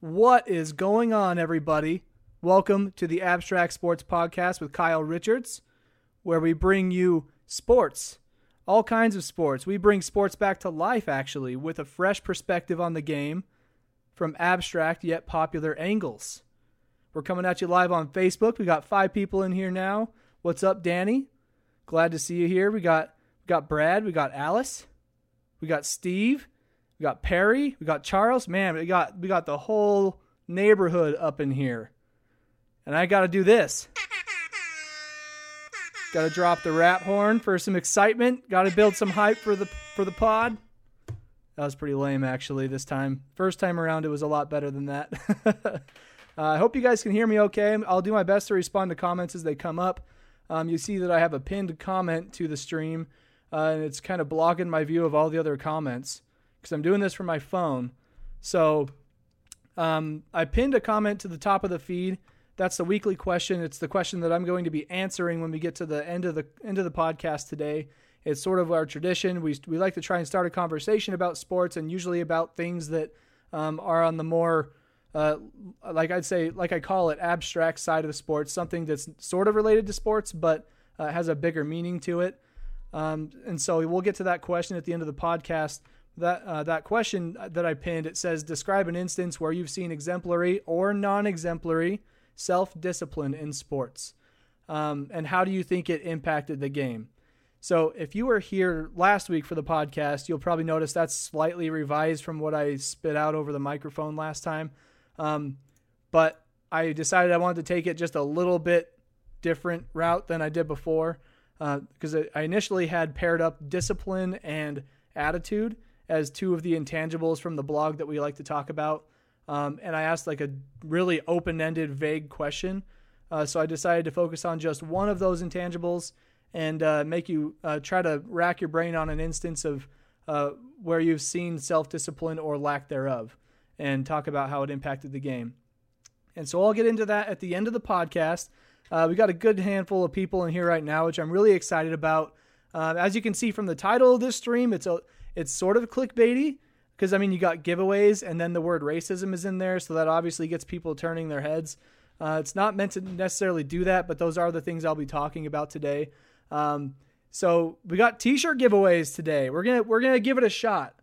What is going on, everybody? Welcome to the Abstract Sports Podcast with Kyle Richards, where we bring you sports, all kinds of sports. We bring sports back to life, actually, with a fresh perspective on the game from abstract yet popular angles. We're coming at you live on Facebook. We got five people in here now. What's up, Danny? Glad to see you here. We got we got Brad. We got Alice. We got Steve. We got Perry. We got Charles. Man, we got we got the whole neighborhood up in here. And I got to do this. Got to drop the rap horn for some excitement. Got to build some hype for the for the pod. That was pretty lame actually this time. First time around it was a lot better than that. uh, I hope you guys can hear me okay. I'll do my best to respond to comments as they come up. Um, you see that I have a pinned comment to the stream, uh, and it's kind of blocking my view of all the other comments because I'm doing this from my phone. So um, I pinned a comment to the top of the feed. That's the weekly question. It's the question that I'm going to be answering when we get to the end of the end of the podcast today. It's sort of our tradition. We, we like to try and start a conversation about sports and usually about things that um, are on the more, uh, like I'd say, like I call it, abstract side of the sports, something that's sort of related to sports but uh, has a bigger meaning to it. Um, and so we'll get to that question at the end of the podcast. That uh, that question that I pinned it says describe an instance where you've seen exemplary or non-exemplary self-discipline in sports, um, and how do you think it impacted the game? So if you were here last week for the podcast, you'll probably notice that's slightly revised from what I spit out over the microphone last time. Um, but I decided I wanted to take it just a little bit different route than I did before because uh, I initially had paired up discipline and attitude as two of the intangibles from the blog that we like to talk about. Um, and I asked like a really open ended, vague question. Uh, so I decided to focus on just one of those intangibles and uh, make you uh, try to rack your brain on an instance of uh, where you've seen self discipline or lack thereof and talk about how it impacted the game. And so I'll get into that at the end of the podcast. Uh, we got a good handful of people in here right now, which I'm really excited about. Uh, as you can see from the title of this stream, it's a it's sort of clickbaity because I mean you got giveaways and then the word racism is in there, so that obviously gets people turning their heads. Uh, it's not meant to necessarily do that, but those are the things I'll be talking about today. Um, so we got t-shirt giveaways today. We're gonna we're gonna give it a shot.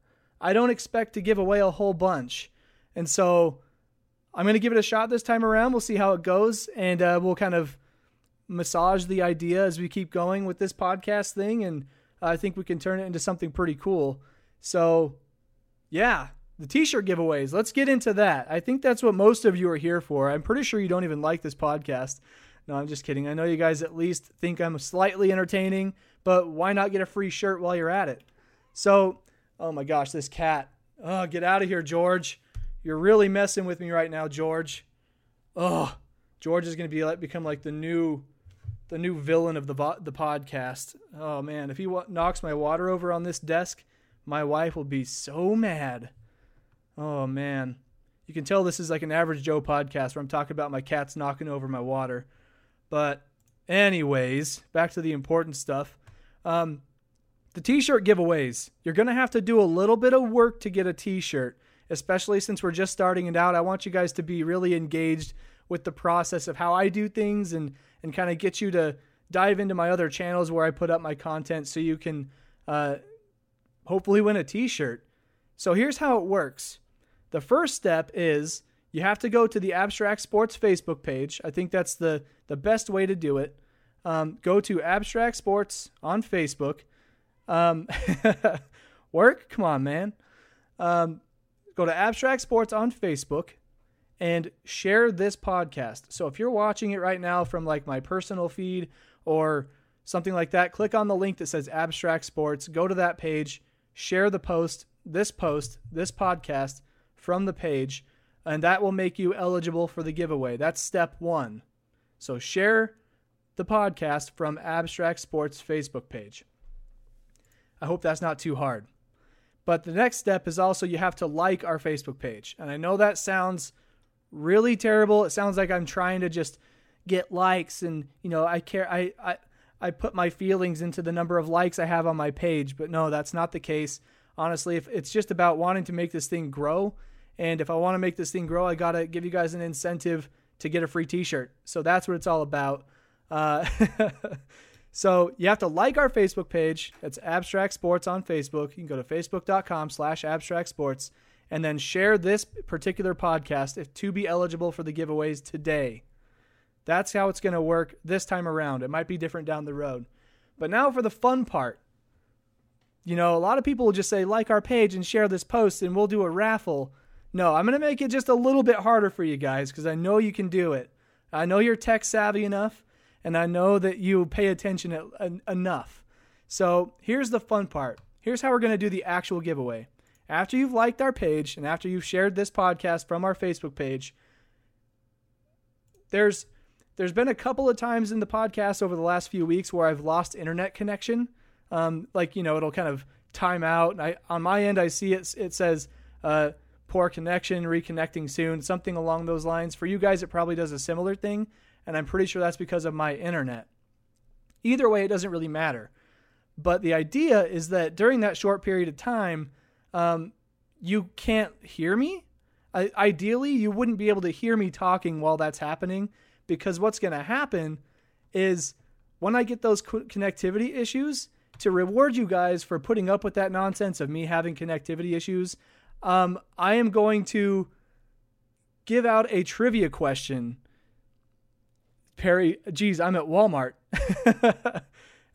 I don't expect to give away a whole bunch, and so I'm gonna give it a shot this time around. We'll see how it goes, and uh, we'll kind of massage the idea as we keep going with this podcast thing, and I think we can turn it into something pretty cool. So, yeah, the t-shirt giveaways. Let's get into that. I think that's what most of you are here for. I'm pretty sure you don't even like this podcast. No, I'm just kidding. I know you guys at least think I'm slightly entertaining, but why not get a free shirt while you're at it? So, oh my gosh, this cat. Oh, get out of here, George. You're really messing with me right now, George. Oh, George is going to be like become like the new the new villain of the the podcast. Oh man, if he wa- knocks my water over on this desk, my wife will be so mad. Oh man. You can tell this is like an average Joe podcast where I'm talking about my cats knocking over my water. But, anyways, back to the important stuff. Um, the t shirt giveaways. You're to have to do a little bit of work to get a t shirt, especially since we're just starting it out. I want you guys to be really engaged with the process of how I do things and, and kind of get you to dive into my other channels where I put up my content so you can uh, hopefully win a t shirt. So here's how it works the first step is you have to go to the Abstract Sports Facebook page. I think that's the, the best way to do it. Um, go to Abstract Sports on Facebook. Um, work? Come on, man. Um, go to Abstract Sports on Facebook and share this podcast. So if you're watching it right now from like my personal feed or something like that, click on the link that says Abstract Sports, go to that page, share the post, this post, this podcast from the page and that will make you eligible for the giveaway. That's step one. So share the podcast from Abstract Sports Facebook page. I hope that's not too hard. But the next step is also you have to like our Facebook page. And I know that sounds really terrible. It sounds like I'm trying to just get likes and, you know, I care I I I put my feelings into the number of likes I have on my page, but no, that's not the case. Honestly, if it's just about wanting to make this thing grow And if I want to make this thing grow, I got to give you guys an incentive to get a free t shirt. So that's what it's all about. Uh, so you have to like our Facebook page. It's Abstract Sports on Facebook. You can go to facebook.com slash abstract sports and then share this particular podcast if to be eligible for the giveaways today. That's how it's going to work this time around. It might be different down the road. But now for the fun part. You know, a lot of people will just say, like our page and share this post, and we'll do a raffle. No, I'm going to make it just a little bit harder for you guys because I know you can do it. I know you're tech savvy enough, and I know that you pay attention enough. So here's the fun part. Here's how we're going to do the actual giveaway. After you've liked our page and after you've shared this podcast from our Facebook page, there's there's been a couple of times in the podcast over the last few weeks where I've lost internet connection. Um, like you know, it'll kind of time out. And I on my end, I see it. It says uh, poor connection, reconnecting soon, something along those lines. For you guys, it probably does a similar thing, and I'm pretty sure that's because of my internet. Either way, it doesn't really matter. But the idea is that during that short period of time, um, you can't hear me. I, ideally, you wouldn't be able to hear me talking while that's happening because what's going to happen is when I get those connectivity issues, to reward you guys for putting up with that nonsense of me having connectivity issues, um, I am going to give out a trivia question. Perry, geez, I'm at Walmart.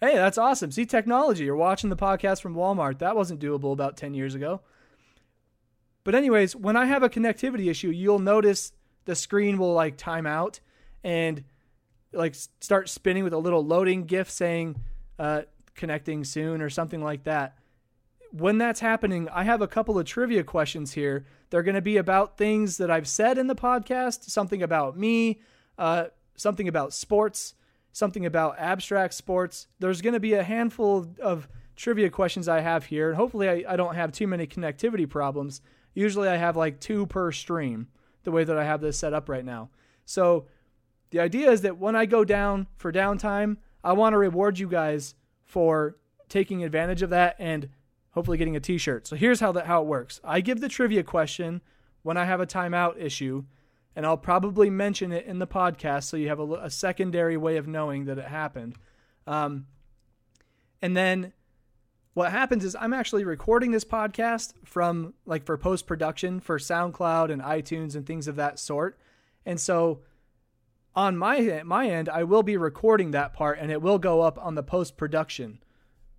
hey, that's awesome. See, technology. You're watching the podcast from Walmart. That wasn't doable about 10 years ago. But, anyways, when I have a connectivity issue, you'll notice the screen will like time out and like start spinning with a little loading gif saying uh, connecting soon or something like that. When that's happening, I have a couple of trivia questions here. They're going to be about things that I've said in the podcast, something about me, uh, something about sports, something about abstract sports. There's going to be a handful of, trivia questions I have here, and hopefully I, I don't have too many connectivity problems. Usually I have like two per stream, the way that I have this set up right now. So the idea is that when I go down for downtime, I want to reward you guys for taking advantage of that and hopefully getting a t-shirt. So here's how that how it works. I give the trivia question when I have a timeout issue, and I'll probably mention it in the podcast so you have a, a secondary way of knowing that it happened. Um, and then what happens is I'm actually recording this podcast from like for post production for SoundCloud and iTunes and things of that sort. And so on my my end, I will be recording that part and it will go up on the post production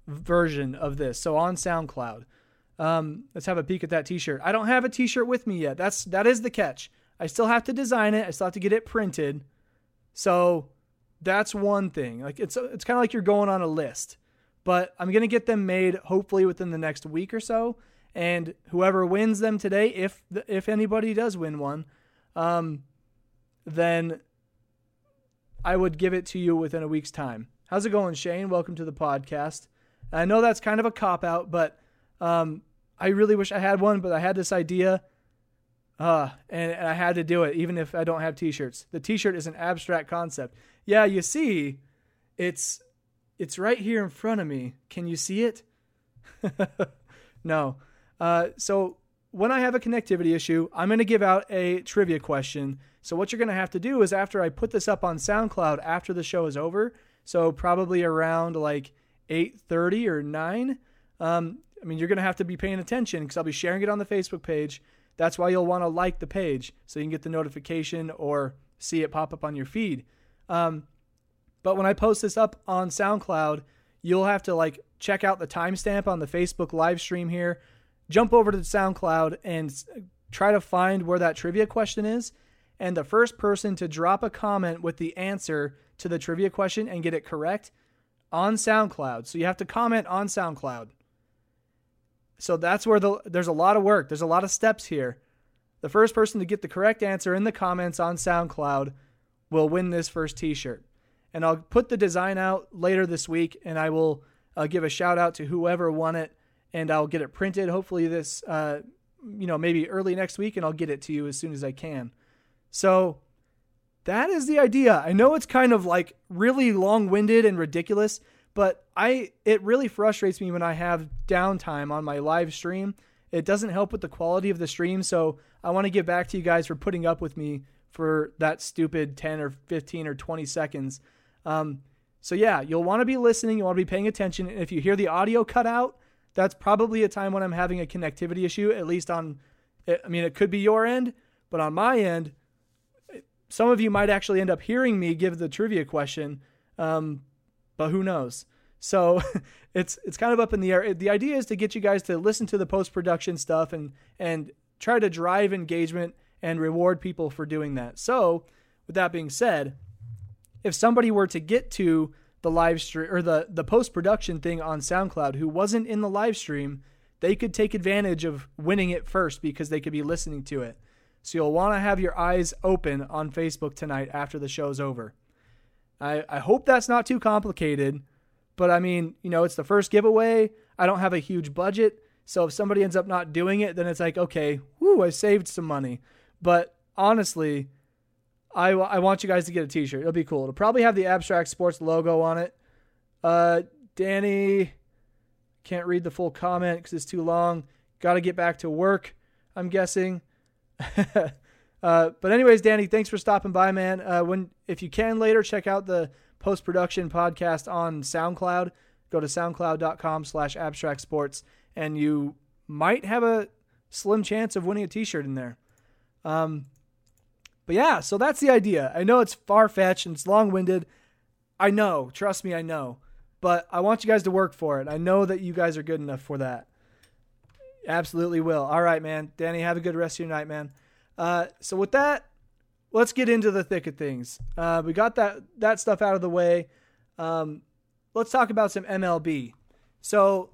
version of this. So on SoundCloud. Um, let's have a peek at that T-shirt. I don't have a T-shirt with me yet. That's that is the catch. I still have to design it. I still have to get it printed. So that's one thing. Like it's it's kind of like you're going on a list. But I'm gonna get them made hopefully within the next week or so. And whoever wins them today, if if anybody does win one, um, then I would give it to you within a week's time. How's it going, Shane? Welcome to the podcast. I know that's kind of a cop out, but um, I really wish I had one, but I had this idea. Uh, and, and I had to do it, even if I don't have t-shirts. The t-shirt is an abstract concept. Yeah, you see, it's it's right here in front of me. Can you see it? no. Uh, so when I have a connectivity issue, I'm going to give out a trivia question so what you're going to have to do is after I put this up on SoundCloud after the show is over, so probably around like 8:30 or 9, um, I mean you're going to have to be paying attention because I'll be sharing it on the Facebook page. That's why you'll want to like the page so you can get the notification or see it pop up on your feed. Um, but when I post this up on SoundCloud, you'll have to like check out the timestamp on the Facebook live stream here, jump over to SoundCloud and try to find where that trivia question is and the first person to drop a comment with the answer to the trivia question and get it correct on SoundCloud. So you have to comment on SoundCloud. So that's where the there's a lot of work. There's a lot of steps here. The first person to get the correct answer in the comments on SoundCloud will win this first t-shirt. And I'll put the design out later this week and I will uh, give a shout out to whoever won it and I'll get it printed hopefully this uh, you know maybe early next week and I'll get it to you as soon as I can. So that is the idea. I know it's kind of like really long-winded and ridiculous, but I it really frustrates me when I have downtime on my live stream. It doesn't help with the quality of the stream, so I want to give back to you guys for putting up with me for that stupid 10 or 15 or 20 seconds. Um, so yeah, you'll want to be listening. You want to be paying attention. And if you hear the audio cut out, that's probably a time when I'm having a connectivity issue. At least on, I mean, it could be your end, but on my end, some of you might actually end up hearing me give the trivia question, um, but who knows? So it's it's kind of up in the air. The idea is to get you guys to listen to the post production stuff and and try to drive engagement and reward people for doing that. So, with that being said, if somebody were to get to the live stream or the the post production thing on SoundCloud who wasn't in the live stream, they could take advantage of winning it first because they could be listening to it. So you'll want to have your eyes open on Facebook tonight after the show's over. I, I hope that's not too complicated, but I mean, you know, it's the first giveaway. I don't have a huge budget. So if somebody ends up not doing it, then it's like, okay, whoo, I saved some money. But honestly, I, I want you guys to get a t shirt. It'll be cool. It'll probably have the Abstract Sports logo on it. Uh, Danny, can't read the full comment because it's too long. Got to get back to work, I'm guessing. uh, but anyways, Danny, thanks for stopping by, man. Uh, when if you can later, check out the post production podcast on SoundCloud. Go to soundcloud.com slash abstract sports and you might have a slim chance of winning a t-shirt in there. Um, but yeah, so that's the idea. I know it's far fetched and it's long winded. I know, trust me, I know. But I want you guys to work for it. I know that you guys are good enough for that. Absolutely will. All right, man. Danny, have a good rest of your night, man. Uh, so with that, let's get into the thick of things. Uh, we got that that stuff out of the way. Um, let's talk about some MLB. So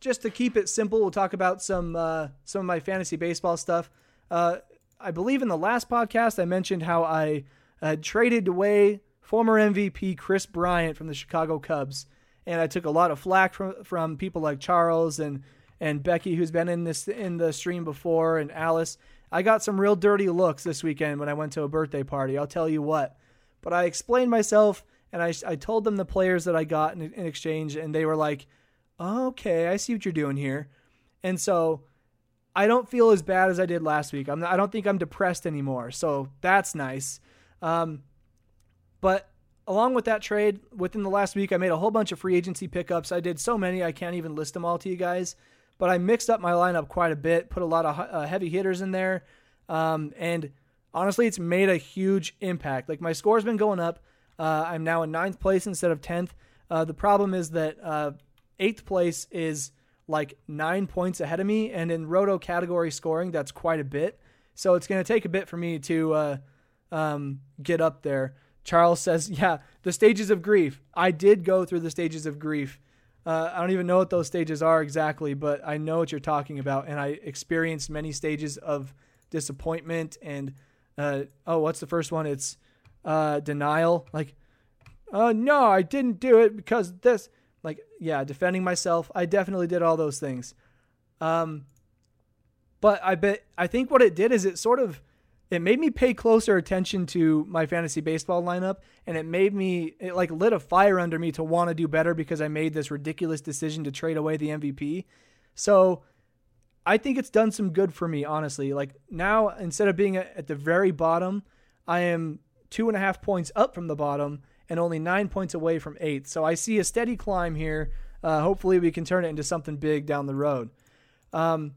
just to keep it simple, we'll talk about some uh, some of my fantasy baseball stuff. Uh, I believe in the last podcast I mentioned how I had traded away former MVP Kris Bryant from the Chicago Cubs, and I took a lot of flack from from people like Charles and and Becky, who's been in this in the stream before, and Alice. I got some real dirty looks this weekend when I went to a birthday party. I'll tell you what. But I explained myself, and I I told them the players that I got in, in exchange, and they were like, "Okay, I see what you're doing here," and so. I don't feel as bad as I did last week. I'm, I don't think I'm depressed anymore, so that's nice. Um, but along with that trade, within the last week, I made a whole bunch of free agency pickups. I did so many, I can't even list them all to you guys but I mixed up my lineup quite a bit, put a lot of uh, heavy hitters in there, um, and honestly, it's made a huge impact. Like my score's been going up. Uh, I'm now in ninth place instead of tenth. Uh, the problem is that uh, eighth place is like nine points ahead of me, and in roto category scoring, that's quite a bit. So it's going to take a bit for me to uh, um, get up there. Charles says, "Yeah, the stages of grief. I did go through the stages of grief." Uh, I don't even know what those stages are exactly, but I know what you're talking about, and I experienced many stages of disappointment and uh, oh, what's the first one? It's uh, denial. Like, uh, no, I didn't do it because this. Like, yeah, defending myself. I definitely did all those things. Um, but I bet I think what it did is it sort of it made me pay closer attention to my fantasy baseball lineup and it made me it like lit a fire under me to want to do better because I made this ridiculous decision to trade away the MVP. So I think it's done some good for me, honestly. Like now, instead of being at the very bottom, I am two and a half points up from the bottom and only nine points away from eighth. So I see a steady climb here. Uh, hopefully, we can turn it into something big down the road. Um,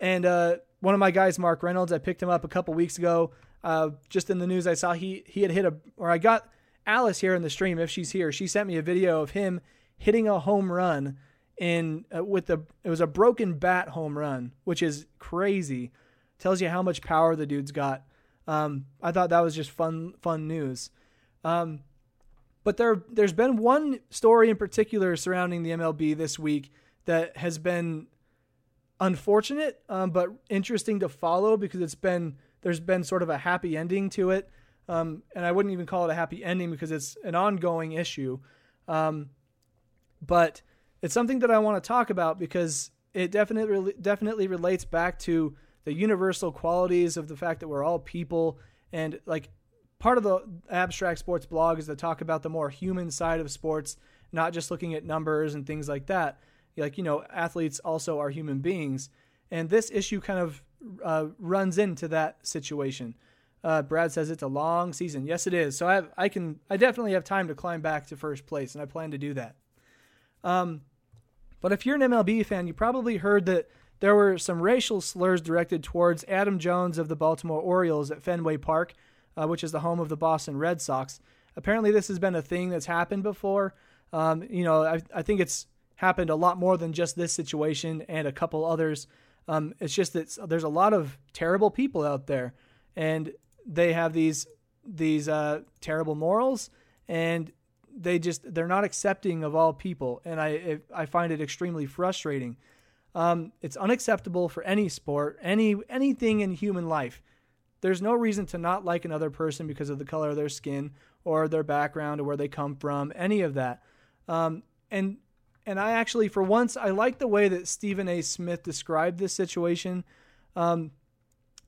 and uh, one of my guys, Mark Reynolds, I picked him up a couple weeks ago. Uh, just in the news, I saw he he had hit a, or I got Alice here in the stream if she's here. She sent me a video of him hitting a home run in uh, with the it was a broken bat home run, which is crazy. Tells you how much power the dude's got. Um, I thought that was just fun fun news. Um, but there there's been one story in particular surrounding the MLB this week that has been unfortunate, um, but interesting to follow because it's been there's been sort of a happy ending to it, um, and I wouldn't even call it a happy ending because it's an ongoing issue. Um, but it's something that I want to talk about because it definitely definitely relates back to the universal qualities of the fact that we're all people. And like part of the abstract sports blog is to talk about the more human side of sports not just looking at numbers and things like that like you know athletes also are human beings and this issue kind of uh, runs into that situation. Uh, Brad says it's a long season. Yes, it is. So I have, I can I definitely have time to climb back to first place, and I plan to do that. Um, but if you're an MLB fan, you probably heard that there were some racial slurs directed towards Adam Jones of the Baltimore Orioles at Fenway Park, uh, which is the home of the Boston Red Sox. Apparently, this has been a thing that's happened before. Um, you know, I, I think it's happened a lot more than just this situation and a couple others. Um, it's just that there's a lot of terrible people out there, and they have these these uh, terrible morals, and they just they're not accepting of all people, and I I find it extremely frustrating. Um, it's unacceptable for any sport, any anything in human life. There's no reason to not like another person because of the color of their skin or their background or where they come from, any of that. Um, and and I actually, for once, I like the way that Stephen A. Smith described this situation. Um,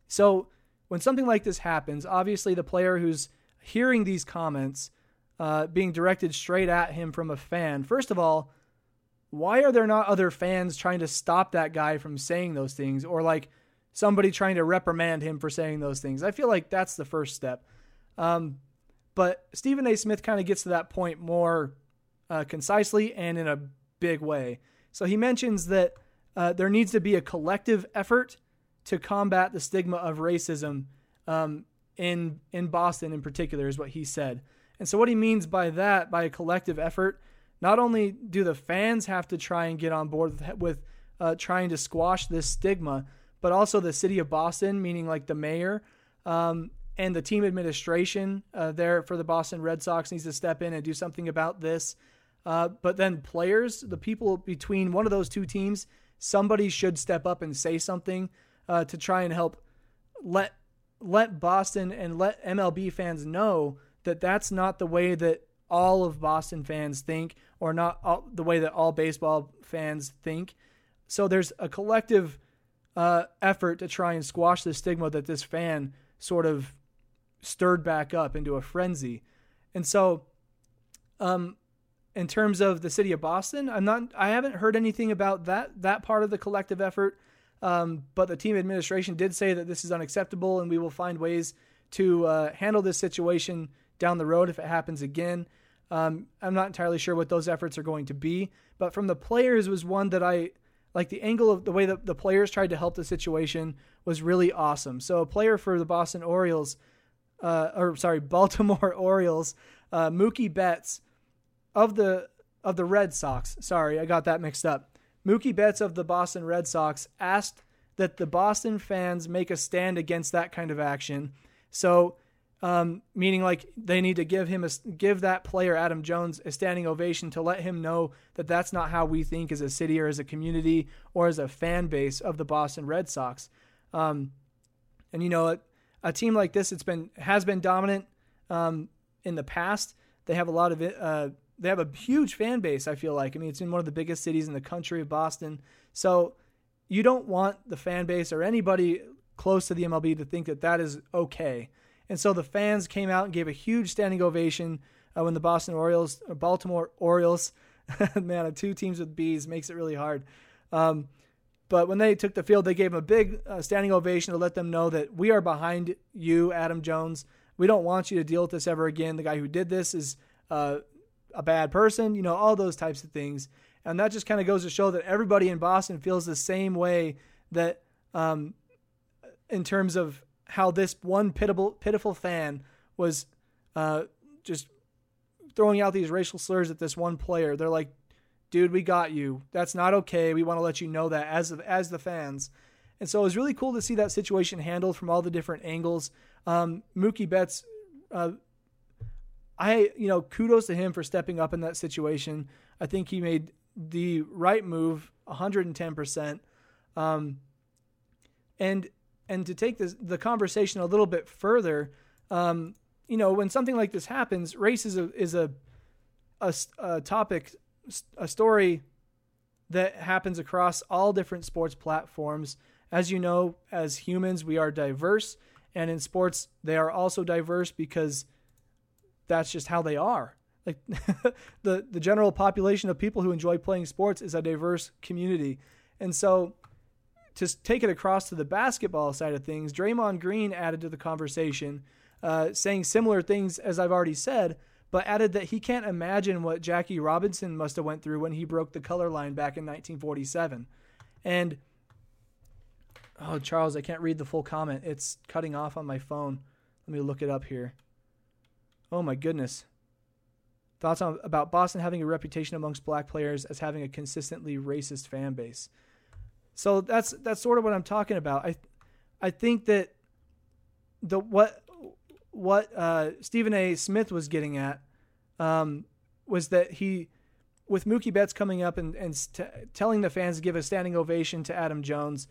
so when something like this happens, obviously the player who's hearing these comments uh, being directed straight at him from a fan, first of all, why are there not other fans trying to stop that guy from saying those things or like somebody trying to reprimand him for saying those things? I feel like that's the first step. Um, but Stephen A. Smith kind of gets to that point more uh, concisely and in a big way. So he mentions that uh, there needs to be a collective effort to combat the stigma of racism um, in in Boston in particular is what he said. And so what he means by that, by a collective effort, not only do the fans have to try and get on board with, with uh, trying to squash this stigma, but also the city of Boston, meaning like the mayor um, and the team administration uh, there for the Boston Red Sox needs to step in and do something about this. Uh, but then players, the people between one of those two teams, somebody should step up and say something uh, to try and help let let Boston and let MLB fans know that that's not the way that all of Boston fans think, or not all, the way that all baseball fans think. So there's a collective uh, effort to try and squash the stigma that this fan sort of stirred back up into a frenzy. And so, um, in terms of the city of Boston, I'm not. I haven't heard anything about that that part of the collective effort. Um, but the team administration did say that this is unacceptable, and we will find ways to uh, handle this situation down the road if it happens again. Um, I'm not entirely sure what those efforts are going to be, but from the players was one that I like the angle of the way that the players tried to help the situation was really awesome. So a player for the Boston Orioles, uh, or sorry, Baltimore Orioles, uh, Mookie Betts of the of the Red Sox. Sorry, I got that mixed up. Mookie Betts of the Boston Red Sox asked that the Boston fans make a stand against that kind of action. So, um, meaning like they need to give him a give that player Adam Jones a standing ovation to let him know that that's not how we think as a city or as a community or as a fan base of the Boston Red Sox. Um, and you know, a, a, team like this, it's been has been dominant um, in the past. They have a lot of uh, they have a huge fan base. I feel like I mean it's in one of the biggest cities in the country Boston. So you don't want the fan base or anybody close to the MLB to think that that is okay. And so the fans came out and gave a huge standing ovation uh, when the Boston Orioles, or Baltimore Orioles, man, two teams with B's makes it really hard. Um, but when they took the field, they gave them a big uh, standing ovation to let them know that we are behind you, Adam Jones. We don't want you to deal with this ever again. The guy who did this is uh, a bad person, you know, all those types of things. And that just kind of goes to show that everybody in Boston feels the same way that, um, in terms of how this one pitiful, pitiful fan was uh, just throwing out these racial slurs at this one player. They're like, dude, we got you. That's not okay. We want to let you know that as, of, as the fans. And so it was really cool to see that situation handled from all the different angles. Um, Mookie Betts uh, I, you know, kudos to him for stepping up in that situation. I think he made the right move 110%. Um, and and to take this, the conversation a little bit further, um, you know, when something like this happens, race is a is a, a, a topic, a story that happens across all different sports platforms. As you know, as humans, we are diverse, and in sports, they are also diverse because that's just how they are. Like the the general population of people who enjoy playing sports is a diverse community, and so to take it across to the basketball side of things, Draymond Green added to the conversation, uh, saying similar things as I've already said, but added that he can't imagine what Jackie Robinson must have went through when he broke the color line back in 1947. And oh, Charles, I can't read the full comment. It's cutting off on my phone. Let me look it up here. Oh my goodness. Thoughts on, about Boston having a reputation amongst black players as having a consistently racist fan base. So that's that's sort of what I'm talking about. I I think that the what what uh, Stephen A. Smith was getting at um, was that he with Mookie Betts coming up and and t- telling the fans to give a standing ovation to Adam Jones.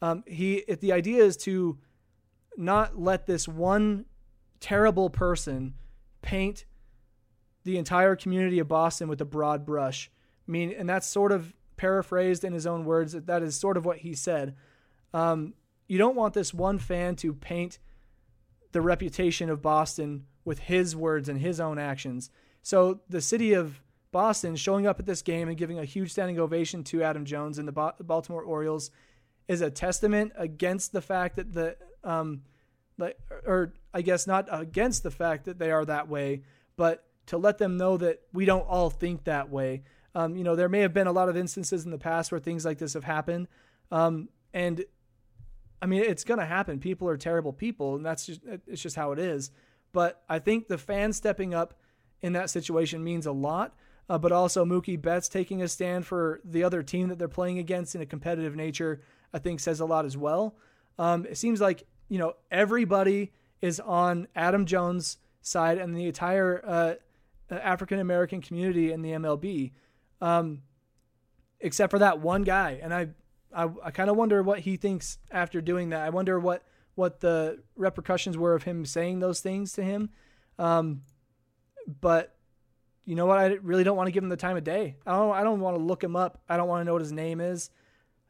Um, he the idea is to not let this one terrible person paint the entire community of Boston with a broad brush. I mean, and that's sort of paraphrased in his own words, that is sort of what he said. Um, you don't want this one fan to paint the reputation of Boston with his words and his own actions. So the city of Boston showing up at this game and giving a huge standing ovation to Adam Jones and the Baltimore Orioles is a testament against the fact that the um, like or I guess not against the fact that they are that way, but to let them know that we don't all think that way. Um, you know, there may have been a lot of instances in the past where things like this have happened. Um, and I mean, it's going to happen. People are terrible people, and that's just, it's just how it is. But I think the fans stepping up in that situation means a lot. Uh, but also Mookie Betts taking a stand for the other team that they're playing against in a competitive nature, I think says a lot as well. Um, it seems like, you know, everybody is on Adam Jones' side and the entire uh, African American community in the MLB um, except for that one guy. And I, I, I kind of wonder what he thinks after doing that. I wonder what what the repercussions were of him saying those things to him. Um, but you know what? I really don't want to give him the time of day. I don't. I don't want to look him up. I don't want to know what his name is.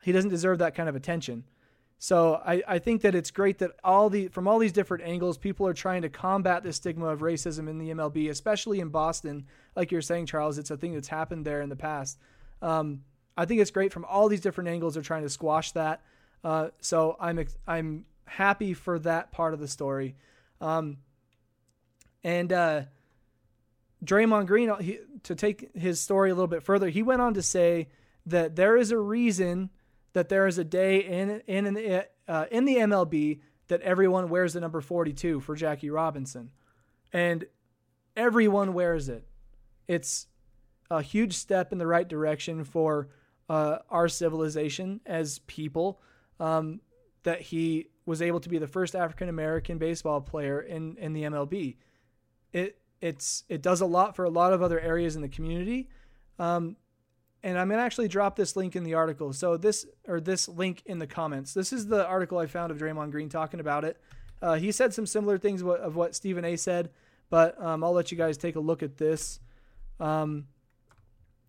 He doesn't deserve that kind of attention. So I, I think that it's great that all the from all these different angles, people are trying to combat the stigma of racism in the MLB, especially in Boston. Like you're saying, Charles, it's a thing that's happened there in the past. Um, I think it's great from all these different angles. They're trying to squash that. Uh, so I'm I'm happy for that part of the story. Um, and uh, Draymond Green, he, to take his story a little bit further, he went on to say that there is a reason that there is a day in in in, uh, in the MLB that everyone wears the number 42 for Jackie Robinson, and everyone wears it. It's a huge step in the right direction for uh, our civilization as people. Um, that he was able to be the first African American baseball player in in the MLB. It it's it does a lot for a lot of other areas in the community. Um, and I'm gonna actually drop this link in the article. So this or this link in the comments. This is the article I found of Draymond Green talking about it. Uh, he said some similar things of what Stephen A. said, but um, I'll let you guys take a look at this. Um,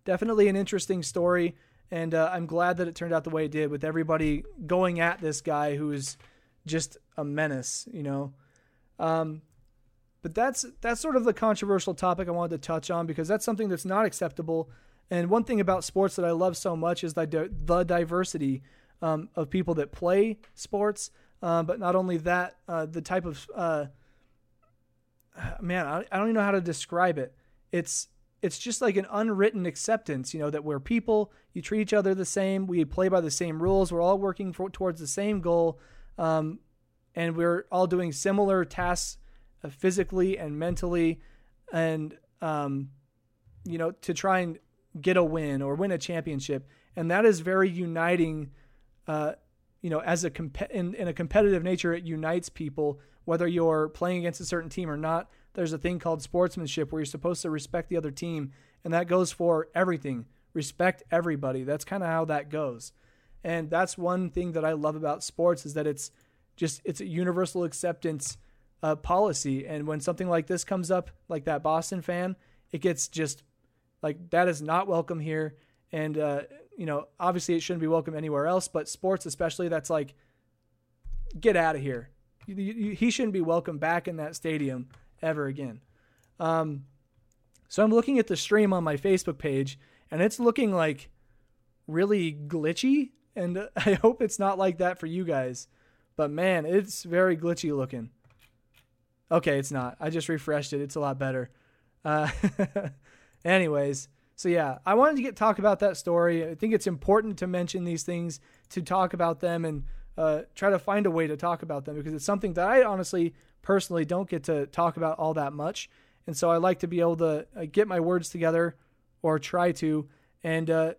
definitely an interesting story, and uh, I'm glad that it turned out the way it did, with everybody going at this guy who is just a menace, you know. Um, but that's that's sort of the controversial topic I wanted to touch on because that's something that's not acceptable and one thing about sports that I love so much is the, the diversity um, of people that play sports. Um, but not only that, uh, the type of uh, man, I, I don't even know how to describe it. It's it's just like an unwritten acceptance, you know, that we're people, you treat each other the same, we play by the same rules, we're all working for, towards the same goal, um, and we're all doing similar tasks uh, physically and mentally, and um, you know, to try and get a win or win a championship, and that is very uniting. Uh, you know, as a comp- in, in a competitive nature, it unites people. Whether you're playing against a certain team or not, there's a thing called sportsmanship where you're supposed to respect the other team, and that goes for everything. Respect everybody. That's kind of how that goes, and that's one thing that I love about sports is that it's just it's a universal acceptance uh, policy. And when something like this comes up, like that Boston fan, it gets just like that is not welcome here, and uh, you know obviously it shouldn't be welcome anywhere else. But sports, especially, that's like get out of here. You, you, he shouldn't be welcome back in that stadium ever again. Um, so I'm looking at the stream on my Facebook page, and it's looking like really glitchy. and I hope it's not like that for you guys. But man, it's very glitchy looking. Okay, it's not. I just refreshed it. It's a lot better. Uh, anyways, so yeah, I wanted to get talk about that story. I think it's important to mention these things, to talk about them, and uh, try to find a way to talk about them because it's something that I honestly, personally, don't get to talk about all that much. And so I like to be able to uh, get my words together, or try to, and uh,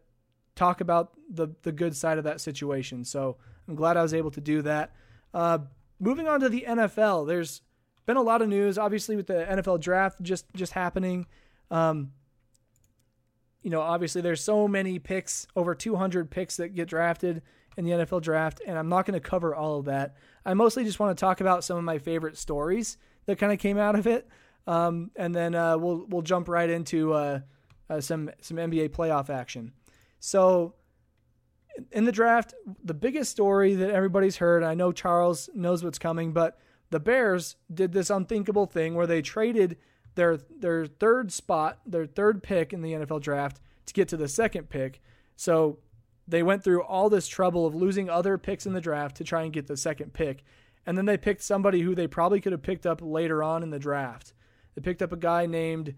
talk about the the good side of that situation. So I'm glad I was able to do that. Uh, moving on to the NFL, there's been a lot of news, obviously, with the NFL draft just just happening. Um, you know, obviously, there's so many picks, over 200 picks that get drafted in the NFL draft, and I'm not going to cover all of that. I mostly just want to talk about some of my favorite stories that kind of came out of it, um, and then uh, we'll we'll jump right into uh, uh, some some NBA playoff action. So in the draft, the biggest story that everybody's heard, I know Charles knows what's coming, but the Bears did this unthinkable thing where they traded their their third spot, their third pick in the NFL draft to get to the second pick. So they went through all this trouble of losing other picks in the draft to try and get the second pick. And then they picked somebody who they probably could have picked up later on in the draft. They picked up a guy named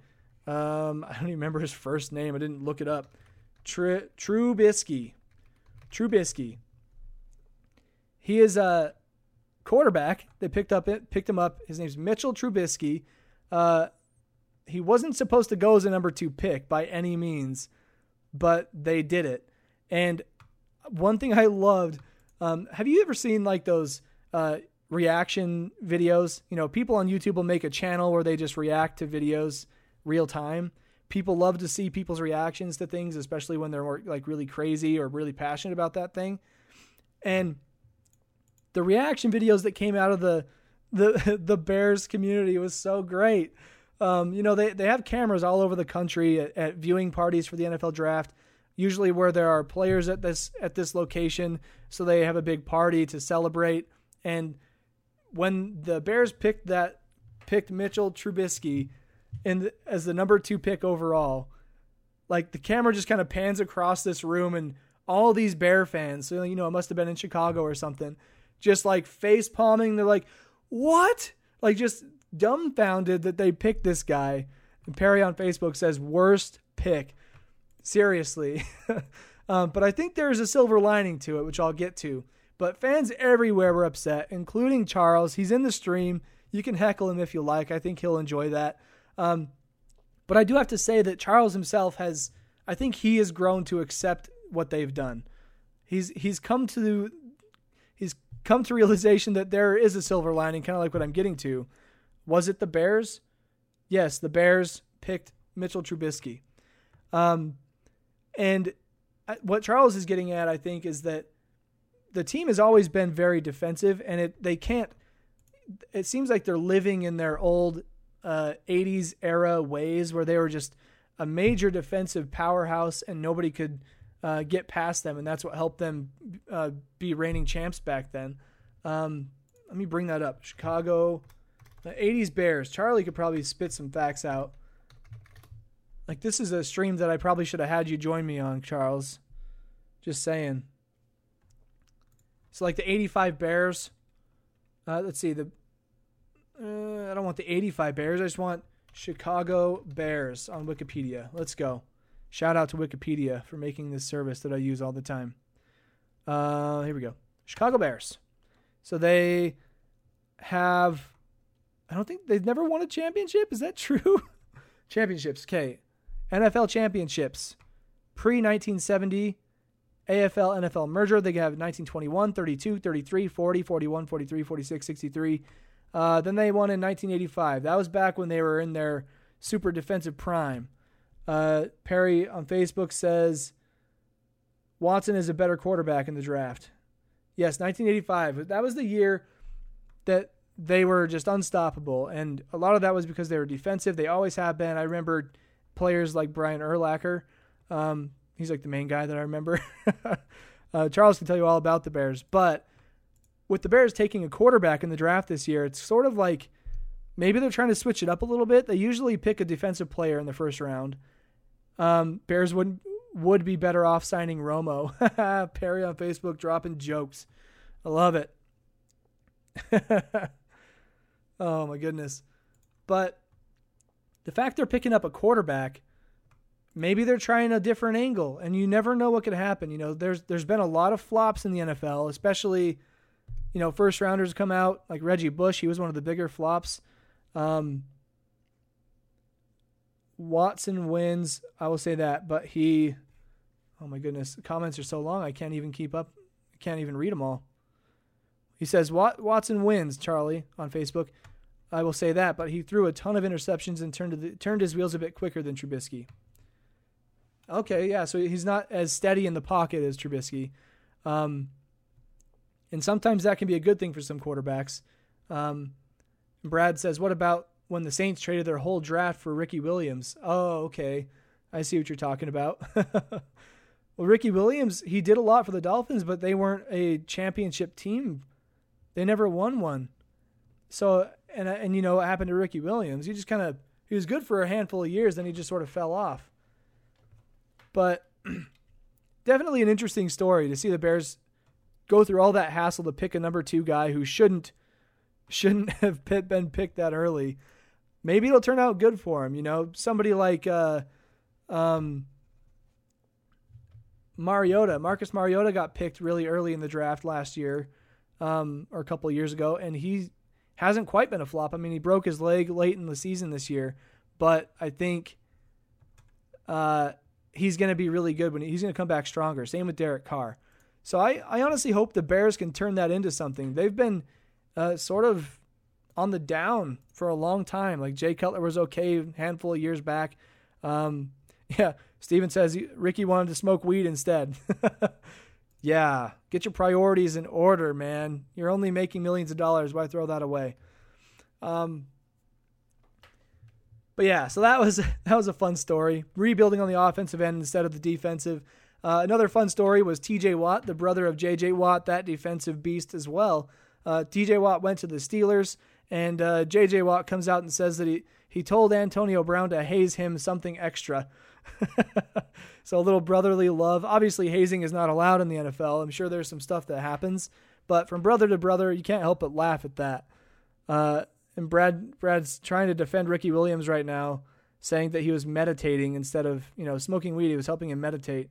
um, I don't even remember his first name. I didn't look it up. Tr- Trubisky. Trubisky. He is a quarterback. They picked up it, picked him up. His name's Mitchell Trubisky. Uh, he wasn't supposed to go as a number two pick by any means, but they did it. And one thing I loved, um, have you ever seen like those uh, reaction videos? You know, people on YouTube will make a channel where they just react to videos real time people love to see people's reactions to things, especially when they're like really crazy or really passionate about that thing. And the reaction videos that came out of the the the Bears community was so great. Um, you know, they, they have cameras all over the country at, at, viewing parties for the NFL draft, usually where there are players at this at this location, so they have a big party to celebrate. And when the Bears picked that picked Mitchell Trubisky and as the number two pick overall, like the camera just kind of pans across this room and all these Bear fans, so you know it must have been in Chicago or something, just like face palming. They're like, "What?" Like just dumbfounded that they picked this guy. And Perry on Facebook says, "Worst pick." Seriously, um, but I think there's a silver lining to it, which I'll get to. But fans everywhere were upset, including Charles. He's in the stream. You can heckle him if you like. I think he'll enjoy that. Um, but I do have to say that Charles himself has, I think he has grown to accept what they've done. He's he's come to he's come to realization that there is a silver lining, kind of like what I'm getting to. Was it the Bears? Yes, the Bears picked Mitchell Trubisky. Um, and what Charles is getting at, I think, is that the team has always been very defensive, and it they can't. It seems like they're living in their old uh, 80s era ways where they were just a major defensive powerhouse and nobody could uh, get past them, and that's what helped them uh, be reigning champs back then. Um, let me bring that up. Chicago, the 80s Bears. Charlie could probably spit some facts out. Like, this is a stream that I probably should have had you join me on, Charles. Just saying. So, like the 85 Bears. Uh, let's see. The uh, I don't want the 85 Bears. I just want Chicago Bears on Wikipedia. Let's go. Shout out to Wikipedia for making this service that I use all the time. Uh, here we go. Chicago Bears. So they have, I don't think they've never won a championship. Is that true? Championships. Okay. NFL championships. Pre 1970 AFL NFL merger. They have 1921, 32, 33, 40, 41, 43, 46, 63, uh, then they won in 1985. That was back when they were in their super defensive prime. Uh, Perry on Facebook says Watson is a better quarterback in the draft. Yes, 1985. That was the year that they were just unstoppable, and a lot of that was because they were defensive. They always have been. I remember players like Brian Urlacher. Um, he's like the main guy that I remember. uh, Charles can tell you all about the Bears, but with the Bears taking a quarterback in the draft this year, it's sort of like maybe they're trying to switch it up a little bit. They usually pick a defensive player in the first round. Um, Bears wouldn't would be better off signing Romo. Perry on Facebook dropping jokes. I love it. oh my goodness. But the fact they're picking up a quarterback, maybe they're trying a different angle, and you never know what could happen. You know, there's there's been a lot of flops in the NFL, especially, you know, first rounders come out like Reggie Bush. He was one of the bigger flops. Um, Watson wins. I will say that, but he, oh my goodness, comments are so long I can't even keep up. I can't even read them all. He says Watson wins, Charlie on Facebook. I will say that, but he threw a ton of interceptions and turned the, turned his wheels a bit quicker than Trubisky. Okay, yeah, so he's not as steady in the pocket as Trubisky. Um, and sometimes that can be a good thing for some quarterbacks. Um, Brad says, What about when the Saints traded their whole draft for Ricky Williams? Oh, okay. I see what you're talking about. well, Ricky Williams, he did a lot for the Dolphins, but they weren't a championship team. They never won one. So, and and you know what happened to Ricky Williams? He just kind of he was good for a handful of years, then he just sort of fell off. But definitely an interesting story to see the Bears go through all that hassle to pick a number two guy who shouldn't shouldn't have been picked that early. Maybe it'll turn out good for him. You know, somebody like uh, um, Mariota, Marcus Mariota got picked really early in the draft last year, um, or a couple years ago, and he hasn't quite been a flop. I mean, he broke his leg late in the season this year, but I think uh, he's going to be really good when he, he's going to come back stronger. Same with Derek Carr. So I, I honestly hope the Bears can turn that into something. They've been uh, sort of on the down for a long time. Like Jay Cutler was okay a handful of years back. Um, yeah, Steven says Ricky wanted to smoke weed instead. yeah, get your priorities in order, man. You're only making millions of dollars. Why throw that away? Um, but yeah, so that was that was a fun story. Rebuilding on the offensive end instead of the defensive. Uh, another fun story was T.J. Watt, the brother of J.J. Watt, that defensive beast as well. Uh, T.J. Watt went to the Steelers, and uh, J.J. Watt comes out and says that he he told Antonio Brown to haze him something extra. so a little brotherly love. Obviously, hazing is not allowed in the NFL. I'm sure there's some stuff that happens, but from brother to brother, you can't help but laugh at that. Uh, and Brad Brad's trying to defend Ricky Williams right now, saying that he was meditating instead of you know smoking weed. He was helping him meditate.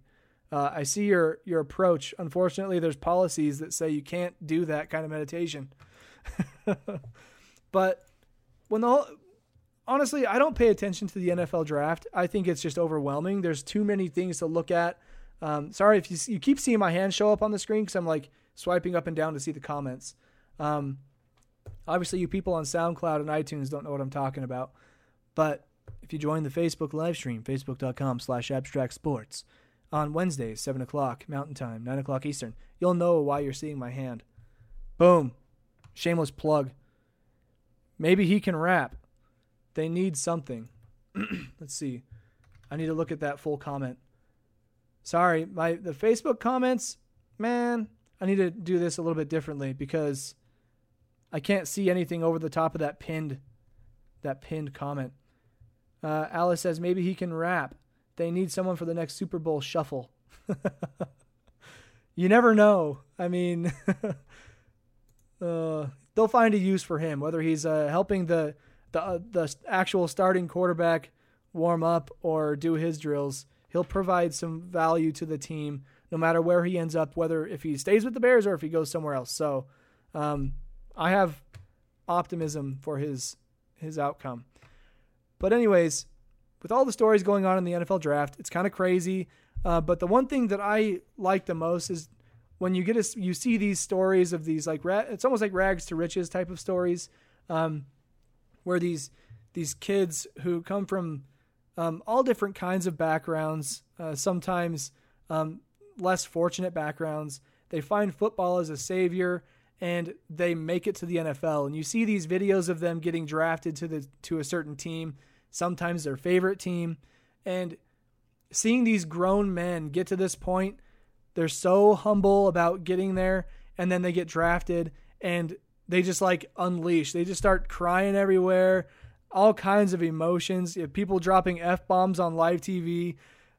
Uh, I see your your approach. Unfortunately, there's policies that say you can't do that kind of meditation. but when the whole, honestly, I don't pay attention to the NFL draft. I think it's just overwhelming. There's too many things to look at. Um, sorry if you, you keep seeing my hand show up on the screen because I'm like swiping up and down to see the comments. Um, Obviously, you people on SoundCloud and iTunes don't know what I'm talking about. But if you join the Facebook live stream, facebook.com slash abstract sports, on Wednesdays, 7 o'clock Mountain Time, 9 o'clock Eastern, you'll know why you're seeing my hand. Boom. Shameless plug. Maybe he can rap. They need something. Let's see. I need to look at that full comment. Sorry, my the Facebook comments, man, I need to do this a little bit differently because I can't see anything over the top of that pinned that pinned comment. Uh, Alice says maybe he can rap. They need someone for the next Super Bowl shuffle. you never know. I mean, uh, they'll find a use for him, whether he's uh, helping the the uh, the actual starting quarterback warm up or do his drills. He'll provide some value to the team, no matter where he ends up, whether if he stays with the Bears or if he goes somewhere else. So, um, I have optimism for his his outcome. But anyways, with all the stories going on in the NFL draft, it's kind of crazy. Uh, but the one thing that I like the most is when you get a, you see these stories of these like it's almost like rags to riches type of stories, um, where these these kids who come from um, all different kinds of backgrounds, uh, sometimes um, less fortunate backgrounds, they find football as a savior and they make it to the NFL. And you see these videos of them getting drafted to the to a certain team, sometimes their favorite team, and seeing these grown men get to this point, they're so humble about getting there and then they get drafted and they just like unleash. They just start crying everywhere, all kinds of emotions. People dropping f bombs on live TV.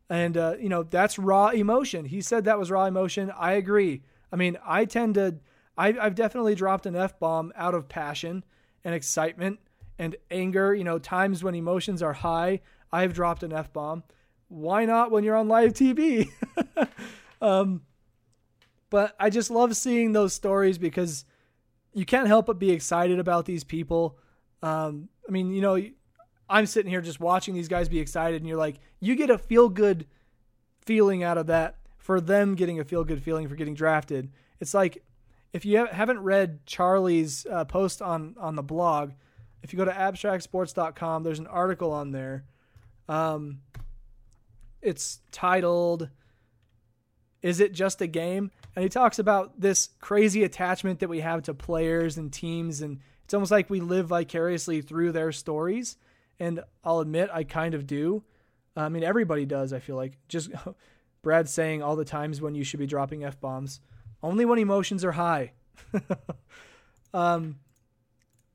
And, uh, you know, that's raw emotion. He said that was raw emotion. I agree. I mean, I tend to, I, I've definitely dropped an F bomb out of passion and excitement and anger. You know, times when emotions are high, I've dropped an F bomb. Why not when you're on live TV? um, but I just love seeing those stories because you can't help but be excited about these people. Um, I mean, you know, I'm sitting here just watching these guys be excited, and you're like, you get a feel good feeling out of that for them getting a feel good feeling for getting drafted. It's like if you haven't read Charlie's uh, post on on the blog, if you go to abstractsports.com, there's an article on there. Um, it's titled "Is It Just a Game?" And he talks about this crazy attachment that we have to players and teams, and it's almost like we live vicariously through their stories and I'll admit I kind of do. I mean, everybody does. I feel like just Brad saying all the times when you should be dropping f bombs, only when emotions are high. um,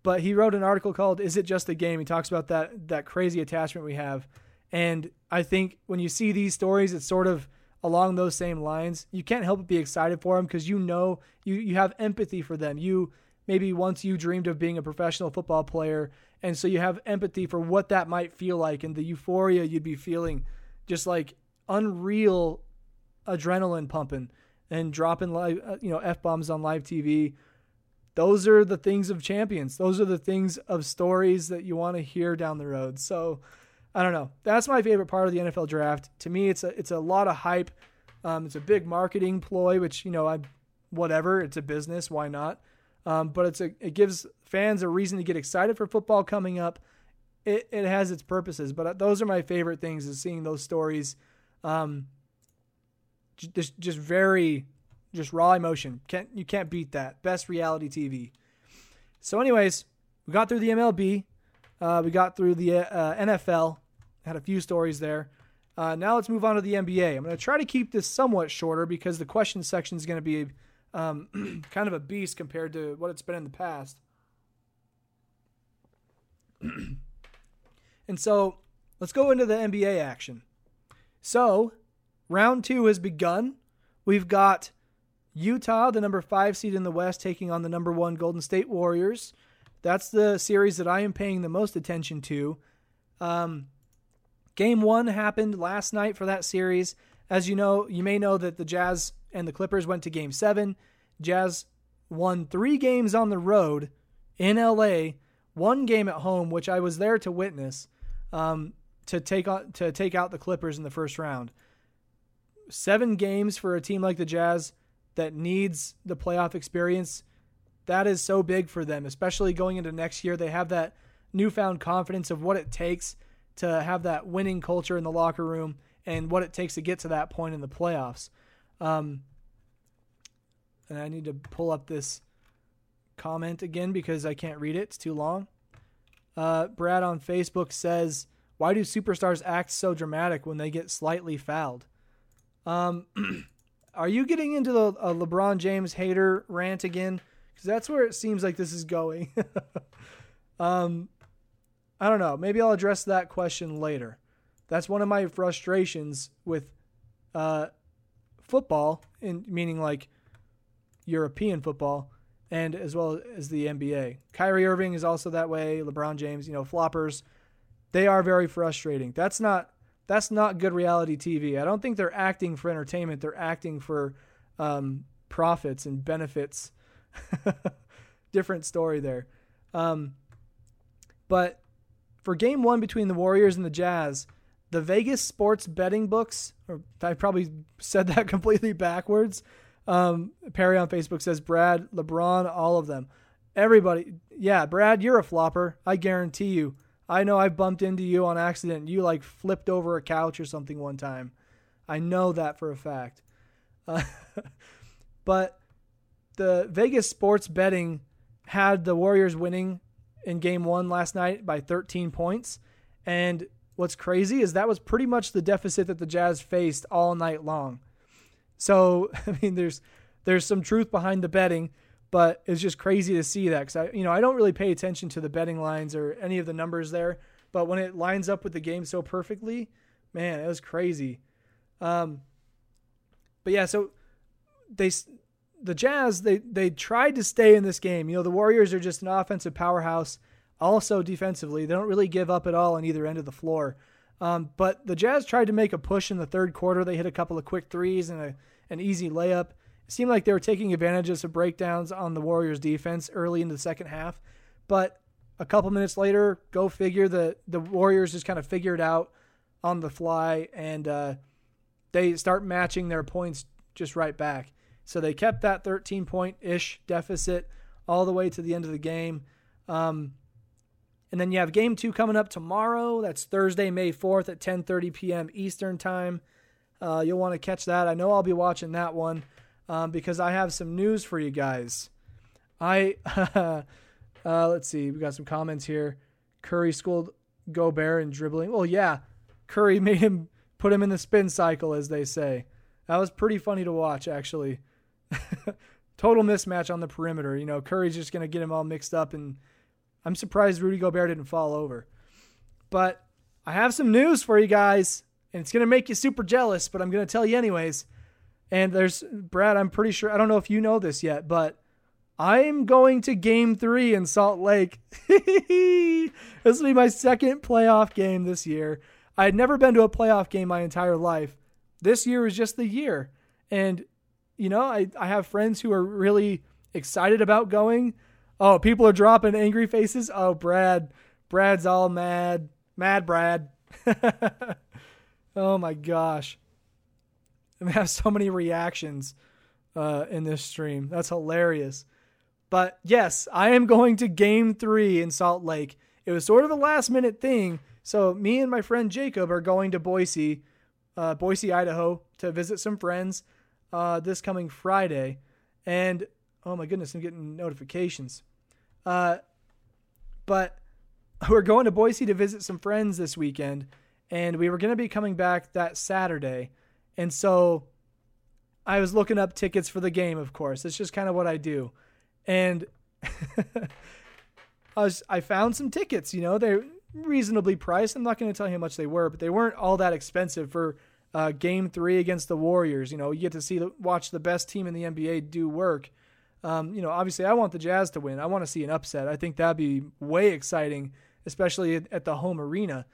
but he wrote an article called "Is It Just a Game?" He talks about that that crazy attachment we have, and I think when you see these stories, it's sort of along those same lines. You can't help but be excited for them because you know you you have empathy for them. You maybe once you dreamed of being a professional football player and so you have empathy for what that might feel like and the euphoria you'd be feeling just like unreal adrenaline pumping and dropping live uh, you know f-bombs on live tv those are the things of champions those are the things of stories that you want to hear down the road so i don't know that's my favorite part of the nfl draft to me it's a it's a lot of hype um, it's a big marketing ploy which you know i whatever it's a business why not um, but it's a, it gives fans a reason to get excited for football coming up. It, it has its purposes, but uh, those are my favorite things is seeing those stories. Um, just just very just raw emotion. Can't you can't beat that. Best reality TV. So, anyways, we got through the MLB. Uh, we got through the uh, NFL. Had a few stories there. Uh, now let's move on to the NBA. I'm going to try to keep this somewhat shorter because the question section is going to be um, kind of a beast compared to what it's been in the past. and so let's go into the NBA action. So, round two has begun. We've got Utah, the number five seed in the West, taking on the number one Golden State Warriors. That's the series that I am paying the most attention to. Um, game one happened last night for that series. As you know, you may know that the Jazz and the Clippers went to game seven. Jazz won three games on the road in LA, one game at home, which I was there to witness, um, to take on to take out the Clippers in the first round. Seven games for a team like the Jazz that needs the playoff experience. That is so big for them, especially going into next year. They have that newfound confidence of what it takes to have that winning culture in the locker room and what it takes to get to that point in the playoffs. Um, and I need to pull up this comment again because I can't read it. It's too long. Uh, Brad on Facebook says, "Why do superstars act so dramatic when they get slightly fouled?" Um, are you getting into the LeBron James hater rant again? Because that's where it seems like this is going. um, I don't know. Maybe I'll address that question later. That's one of my frustrations with uh, football, in meaning like European football and as well as the NBA. Kyrie Irving is also that way. LeBron James, you know, floppers. They are very frustrating. That's not that's not good reality TV. I don't think they're acting for entertainment. They're acting for um, profits and benefits. Different story there. Um, but for game one between the Warriors and the Jazz, the Vegas sports betting books, or I probably said that completely backwards, um, Perry on Facebook says Brad, LeBron, all of them. Everybody. Yeah, Brad, you're a flopper. I guarantee you. I know I bumped into you on accident. You like flipped over a couch or something one time. I know that for a fact. Uh, but the Vegas sports betting had the Warriors winning in game one last night by 13 points. And what's crazy is that was pretty much the deficit that the Jazz faced all night long. So I mean, there's there's some truth behind the betting, but it's just crazy to see that because I you know I don't really pay attention to the betting lines or any of the numbers there, but when it lines up with the game so perfectly, man, it was crazy. Um, but yeah, so they the Jazz they they tried to stay in this game. You know, the Warriors are just an offensive powerhouse. Also defensively, they don't really give up at all on either end of the floor. Um, but the Jazz tried to make a push in the third quarter. They hit a couple of quick threes and a, an easy layup. It seemed like they were taking advantage of some breakdowns on the Warriors defense early into the second half. But a couple minutes later, go figure, the, the Warriors just kind of figured out on the fly and uh, they start matching their points just right back. So they kept that 13 point ish deficit all the way to the end of the game. Um, and then you have game two coming up tomorrow. That's Thursday, May 4th at 10:30 p.m. Eastern time. Uh, you'll want to catch that. I know I'll be watching that one um, because I have some news for you guys. I uh, let's see. We got some comments here. Curry schooled Gobert in dribbling. Well, yeah, Curry made him put him in the spin cycle, as they say. That was pretty funny to watch, actually. Total mismatch on the perimeter. You know, Curry's just going to get him all mixed up, and I'm surprised Rudy Gobert didn't fall over. But I have some news for you guys, and it's going to make you super jealous, but I'm going to tell you anyways. And there's, Brad, I'm pretty sure, I don't know if you know this yet, but I'm going to game three in Salt Lake. this will be my second playoff game this year. I had never been to a playoff game my entire life. This year was just the year. And you know, I, I have friends who are really excited about going. Oh, people are dropping angry faces. Oh, Brad. Brad's all mad. Mad Brad. oh my gosh. I have so many reactions uh, in this stream. That's hilarious. But yes, I am going to game three in Salt Lake. It was sort of a last minute thing. So me and my friend Jacob are going to Boise, uh, Boise, Idaho, to visit some friends uh, this coming Friday. And oh my goodness, I'm getting notifications. Uh, but we're going to Boise to visit some friends this weekend, and we were going to be coming back that Saturday. And so I was looking up tickets for the game, of course. It's just kind of what I do. And I was I found some tickets, you know, they're reasonably priced. I'm not going to tell you how much they were, but they weren't all that expensive for uh, game three against the Warriors. You know, you get to see the, watch the best team in the NBA do work. Um, you know, obviously, I want the Jazz to win. I want to see an upset. I think that'd be way exciting, especially at, at the home arena.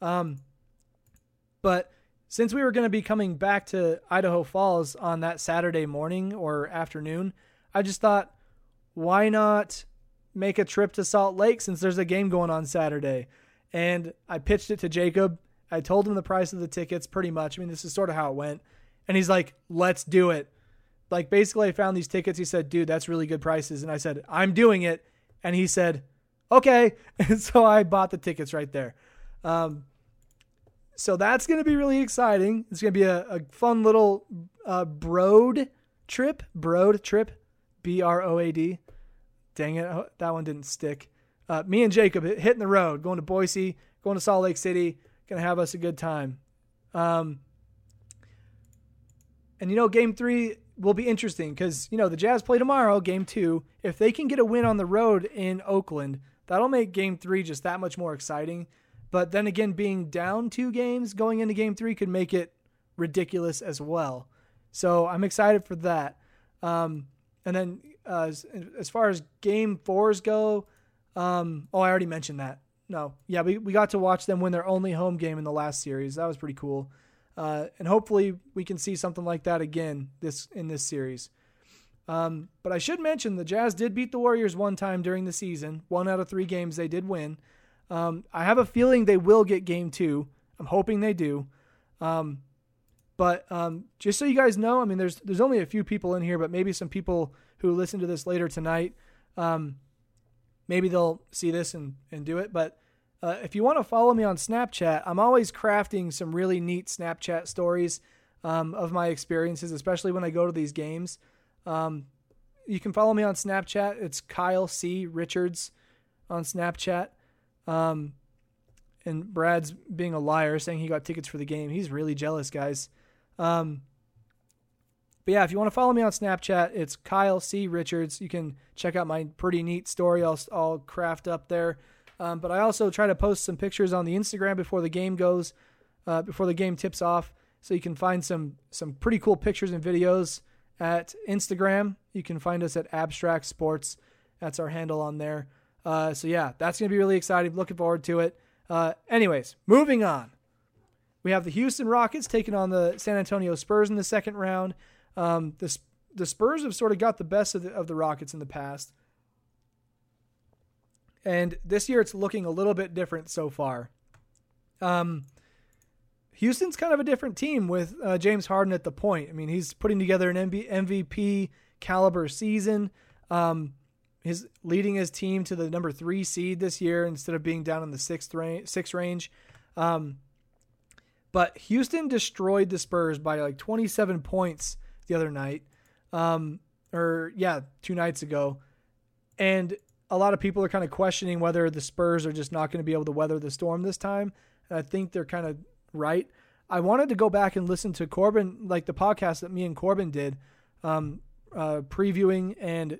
Um, but since we were going to be coming back to Idaho Falls on that Saturday morning or afternoon, I just thought, why not make a trip to Salt Lake since there's a game going on Saturday? And I pitched it to Jacob I told him the price of the tickets pretty much. I mean, this is sort of how it went. And he's like, let's do it. Like, basically, I found these tickets. He said, dude, that's really good prices. And I said, I'm doing it. And he said, okay. And so I bought the tickets right there. Um, so that's going to be really exciting. It's going to be a, a fun little uh, broad trip. Broad trip. B R O A D. Dang it. That one didn't stick. Uh, me and Jacob hitting the road, going to Boise, going to Salt Lake City to have us a good time. Um, and you know, game three will be interesting because you know the Jazz play tomorrow, game two. If they can get a win on the road in Oakland, that'll make game three just that much more exciting. But then again, being down two games going into game three could make it ridiculous as well. So I'm excited for that. Um, and then uh, as, as, far as game fours go, um, oh, I already mentioned that no, yeah, we, we got to watch them win their only home game in the last series. That was pretty cool. Uh, and hopefully we can see something like that again this in this series. Um, but I should mention the Jazz did beat the Warriors one time during the season. One out of three games they did win. Um, I have a feeling they will get game two. I'm hoping they do. Um, but um, just so you guys know, I mean, there's there's only a few people in here, but maybe some people who listen to this later tonight, um, maybe they'll see this and, and do it. But uh, if you want to follow me on Snapchat, I'm always crafting some really neat Snapchat stories um, of my experiences, especially when I go to these games. Um, you can follow me on Snapchat. It's Kyle C. Richards on Snapchat. Um, and Brad's being a liar, saying he got tickets for the game. He's really jealous, guys. Um, but yeah, if you want to follow me on Snapchat, it's Kyle C. Richards. You can check out my pretty neat story I'll, I'll craft up there. Um, but I also try to post some pictures on the Instagram before the game goes, uh, before the game tips off. So you can find some some pretty cool pictures and videos at Instagram. You can find us at Abstract Sports. That's our handle on there. Uh, so yeah, that's gonna be really exciting. Looking forward to it. Uh, anyways, moving on. We have the Houston Rockets taking on the San Antonio Spurs in the second round. Um, the the Spurs have sort of got the best of the, of the Rockets in the past, and this year it's looking a little bit different so far. Um, Houston's kind of a different team with uh, James Harden at the point. I mean, he's putting together an MVP caliber season. Um, leading his team to the number three seed this year instead of being down in the sixth range, range. Um, but Houston destroyed the Spurs by like 27 points the other night, um, or yeah, two nights ago, and a lot of people are kind of questioning whether the Spurs are just not going to be able to weather the storm this time. And I think they're kind of right. I wanted to go back and listen to Corbin, like the podcast that me and Corbin did, um, uh, previewing and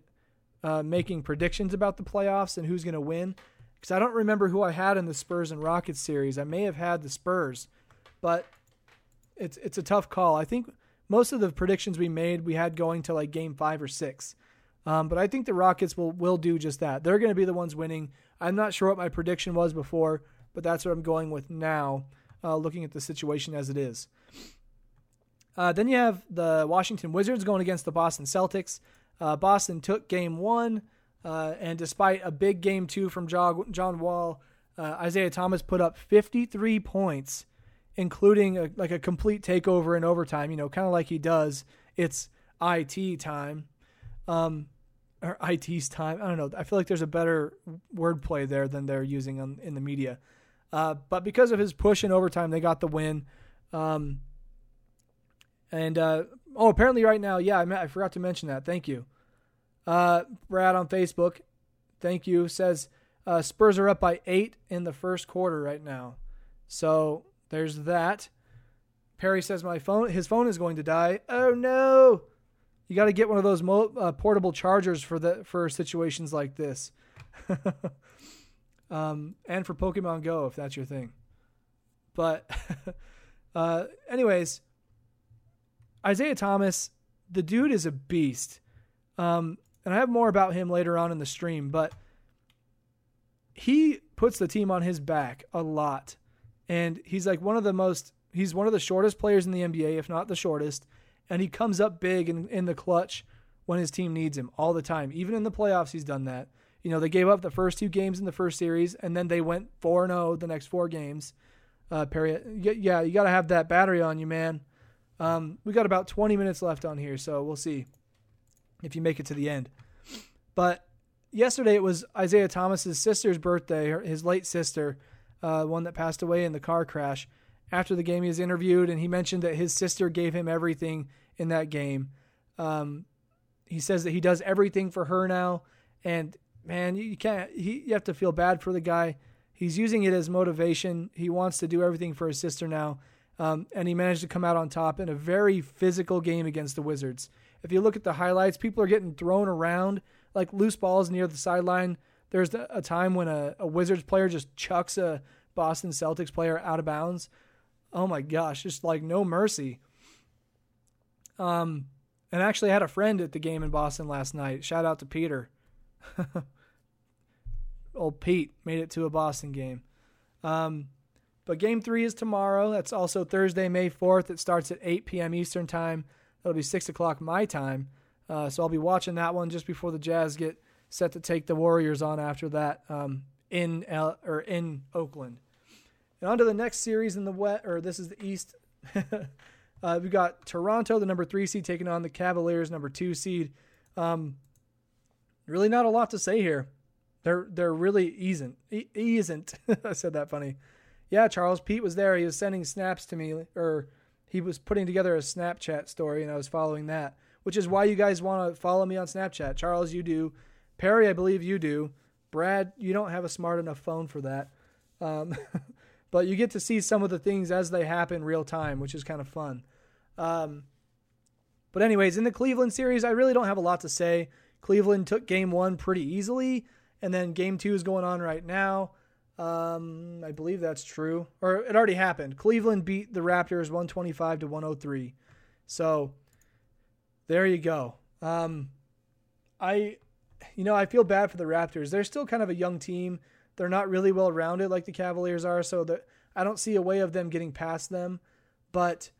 uh, making predictions about the playoffs and who's going to win. Because I don't remember who I had in the Spurs and Rockets series. I may have had the Spurs, but it's it's a tough call. I think most of the predictions we made we had going to like game five or six. Um, but I think the Rockets will will do just that. They're going to be the ones winning. I'm not sure what my prediction was before, but that's what I'm going with now, uh, looking at the situation as it is. Uh, then you have the Washington Wizards going against the Boston Celtics. Uh, Boston took game one, uh, and despite a big game two from John, Wall, uh, Isaiah Thomas put up 53 points, including a, like a complete takeover in overtime. You know, kind of like he does. It's IT time, um, or IT's time. I don't know. I feel like there's a better wordplay there than they're using on, in the media. Uh, but because of his push in overtime, they got the win. Um, and uh, oh, apparently right now, yeah, I, I forgot to mention that. Thank you, uh, Brad on Facebook. Thank you. Says uh, Spurs are up by eight in the first quarter right now. So there's that. Perry says my phone, his phone is going to die. Oh no! You got to get one of those mo- uh, portable chargers for the for situations like this, um, and for Pokemon Go if that's your thing. But, uh, anyways, Isaiah Thomas, the dude is a beast. Um, and I have more about him later on in the stream, but he puts the team on his back a lot. And he's like one of the most, he's one of the shortest players in the NBA, if not the shortest. And he comes up big in, in the clutch when his team needs him all the time. Even in the playoffs, he's done that. You know, they gave up the first two games in the first series, and then they went 4 0 the next four games. Uh, Perry, yeah, you got to have that battery on you, man. Um, we got about 20 minutes left on here, so we'll see if you make it to the end. But yesterday it was Isaiah Thomas's sister's birthday, his late sister, uh, one that passed away in the car crash. After the game, he was interviewed, and he mentioned that his sister gave him everything in that game. Um, he says that he does everything for her now, and man, you can't. He, you have to feel bad for the guy. He's using it as motivation. He wants to do everything for his sister now, um, and he managed to come out on top in a very physical game against the Wizards. If you look at the highlights, people are getting thrown around like loose balls near the sideline. There's a time when a, a Wizards player just chucks a Boston Celtics player out of bounds. Oh my gosh, just like no mercy. Um, and actually, I had a friend at the game in Boston last night. Shout out to Peter. Old Pete made it to a Boston game. Um, but game three is tomorrow. That's also Thursday, May 4th. It starts at 8 p.m. Eastern Time. That'll be 6 o'clock my time. Uh, so I'll be watching that one just before the Jazz get set to take the Warriors on after that um, in L- or in Oakland. And on to the next series in the wet, or this is the East. uh, we've got Toronto, the number three seed, taking on the Cavaliers, number two seed. Um, really, not a lot to say here. They're they're really isn't isn't. I said that funny yeah, Charles Pete was there. He was sending snaps to me, or he was putting together a Snapchat story, and I was following that, which is why you guys want to follow me on Snapchat. Charles, you do. Perry, I believe you do. Brad, you don't have a smart enough phone for that. Um, but you get to see some of the things as they happen real time, which is kind of fun. Um, but, anyways, in the Cleveland series, I really don't have a lot to say. Cleveland took game one pretty easily, and then game two is going on right now. Um, I believe that's true, or it already happened. Cleveland beat the Raptors 125 to 103. So there you go. Um, I, you know, I feel bad for the Raptors. They're still kind of a young team. They're not really well rounded like the Cavaliers are, so that I don't see a way of them getting past them. But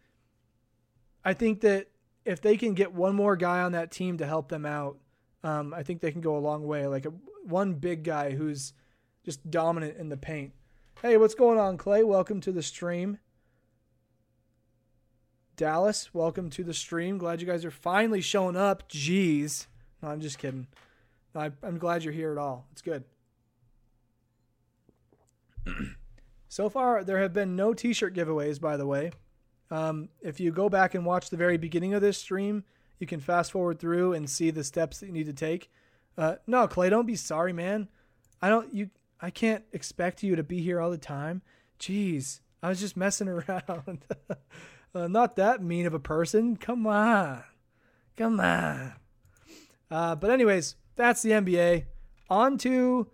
I think that if they can get one more guy on that team to help them out, um, I think they can go a long way. Like a, one big guy who's just dominant in the paint. Hey, what's going on, Clay? Welcome to the stream. Dallas, welcome to the stream. Glad you guys are finally showing up. Jeez. No, I'm just kidding. I, I'm glad you're here at all. It's good. so far, there have been no t shirt giveaways, by the way. Um, if you go back and watch the very beginning of this stream, you can fast forward through and see the steps that you need to take. Uh, no, Clay, don't be sorry, man. I don't you. I can't expect you to be here all the time. Jeez, I was just messing around. uh, not that mean of a person. Come on, come on. Uh, but anyways, that's the NBA. On to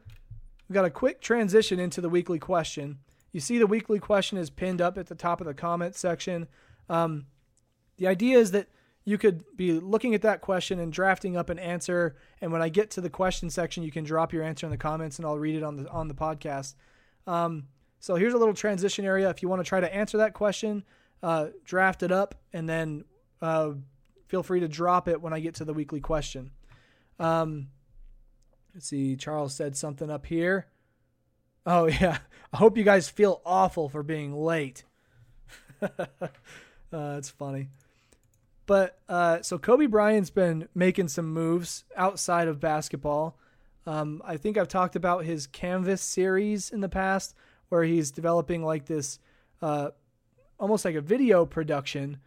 we got a quick transition into the weekly question. You see, the weekly question is pinned up at the top of the comment section. Um, the idea is that you could be looking at that question and drafting up an answer. And when I get to the question section, you can drop your answer in the comments, and I'll read it on the on the podcast. Um, so here's a little transition area. If you want to try to answer that question, uh, draft it up, and then uh, feel free to drop it when I get to the weekly question. Um, let's see. Charles said something up here. Oh yeah, I hope you guys feel awful for being late. uh, that's funny. But uh, so Kobe Bryant's been making some moves outside of basketball. Um, I think I've talked about his Canvas series in the past, where he's developing like this, uh, almost like a video production,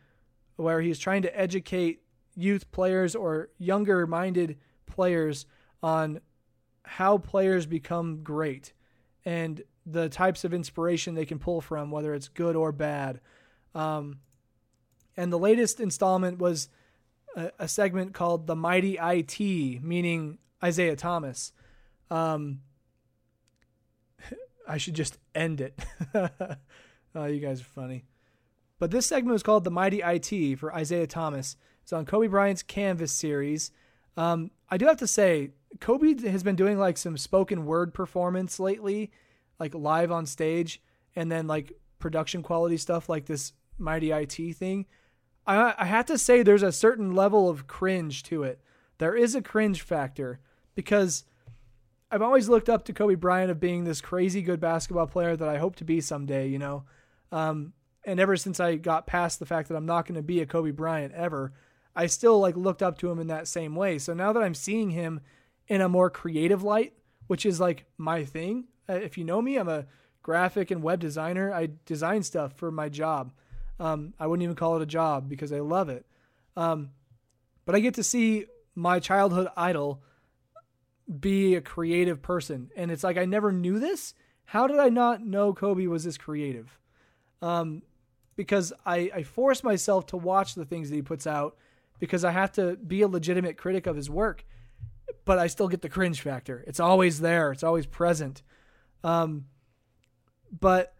where he's trying to educate youth players or younger minded players on how players become great and the types of inspiration they can pull from, whether it's good or bad. Um, and the latest installment was a, a, segment called The Mighty IT, meaning Isaiah Thomas. Um, I should just end it. oh, you guys are funny. But this segment was called The Mighty IT for Isaiah Thomas. It's on Kobe Bryant's Canvas series. Um, I do have to say, Kobe has been doing like some spoken word performance lately, like live on stage, and then like production quality stuff like this Mighty IT thing. I I have to say there's a certain level of cringe to it. There is a cringe factor because I've always looked up to Kobe Bryant of being this crazy good basketball player that I hope to be someday, you know. Um, and ever since I got past the fact that I'm not going to be a Kobe Bryant ever, I still like looked up to him in that same way. So now that I'm seeing him in a more creative light, which is like my thing. Uh, if you know me, I'm a graphic and web designer. I design stuff for my job. Um, I wouldn't even call it a job because I love it. Um, but I get to see my childhood idol be a creative person. And it's like, I never knew this. How did I not know Kobe was this creative? Um, because I, I force myself to watch the things that he puts out because I have to be a legitimate critic of his work but I still get the cringe factor. It's always there. It's always present. Um, but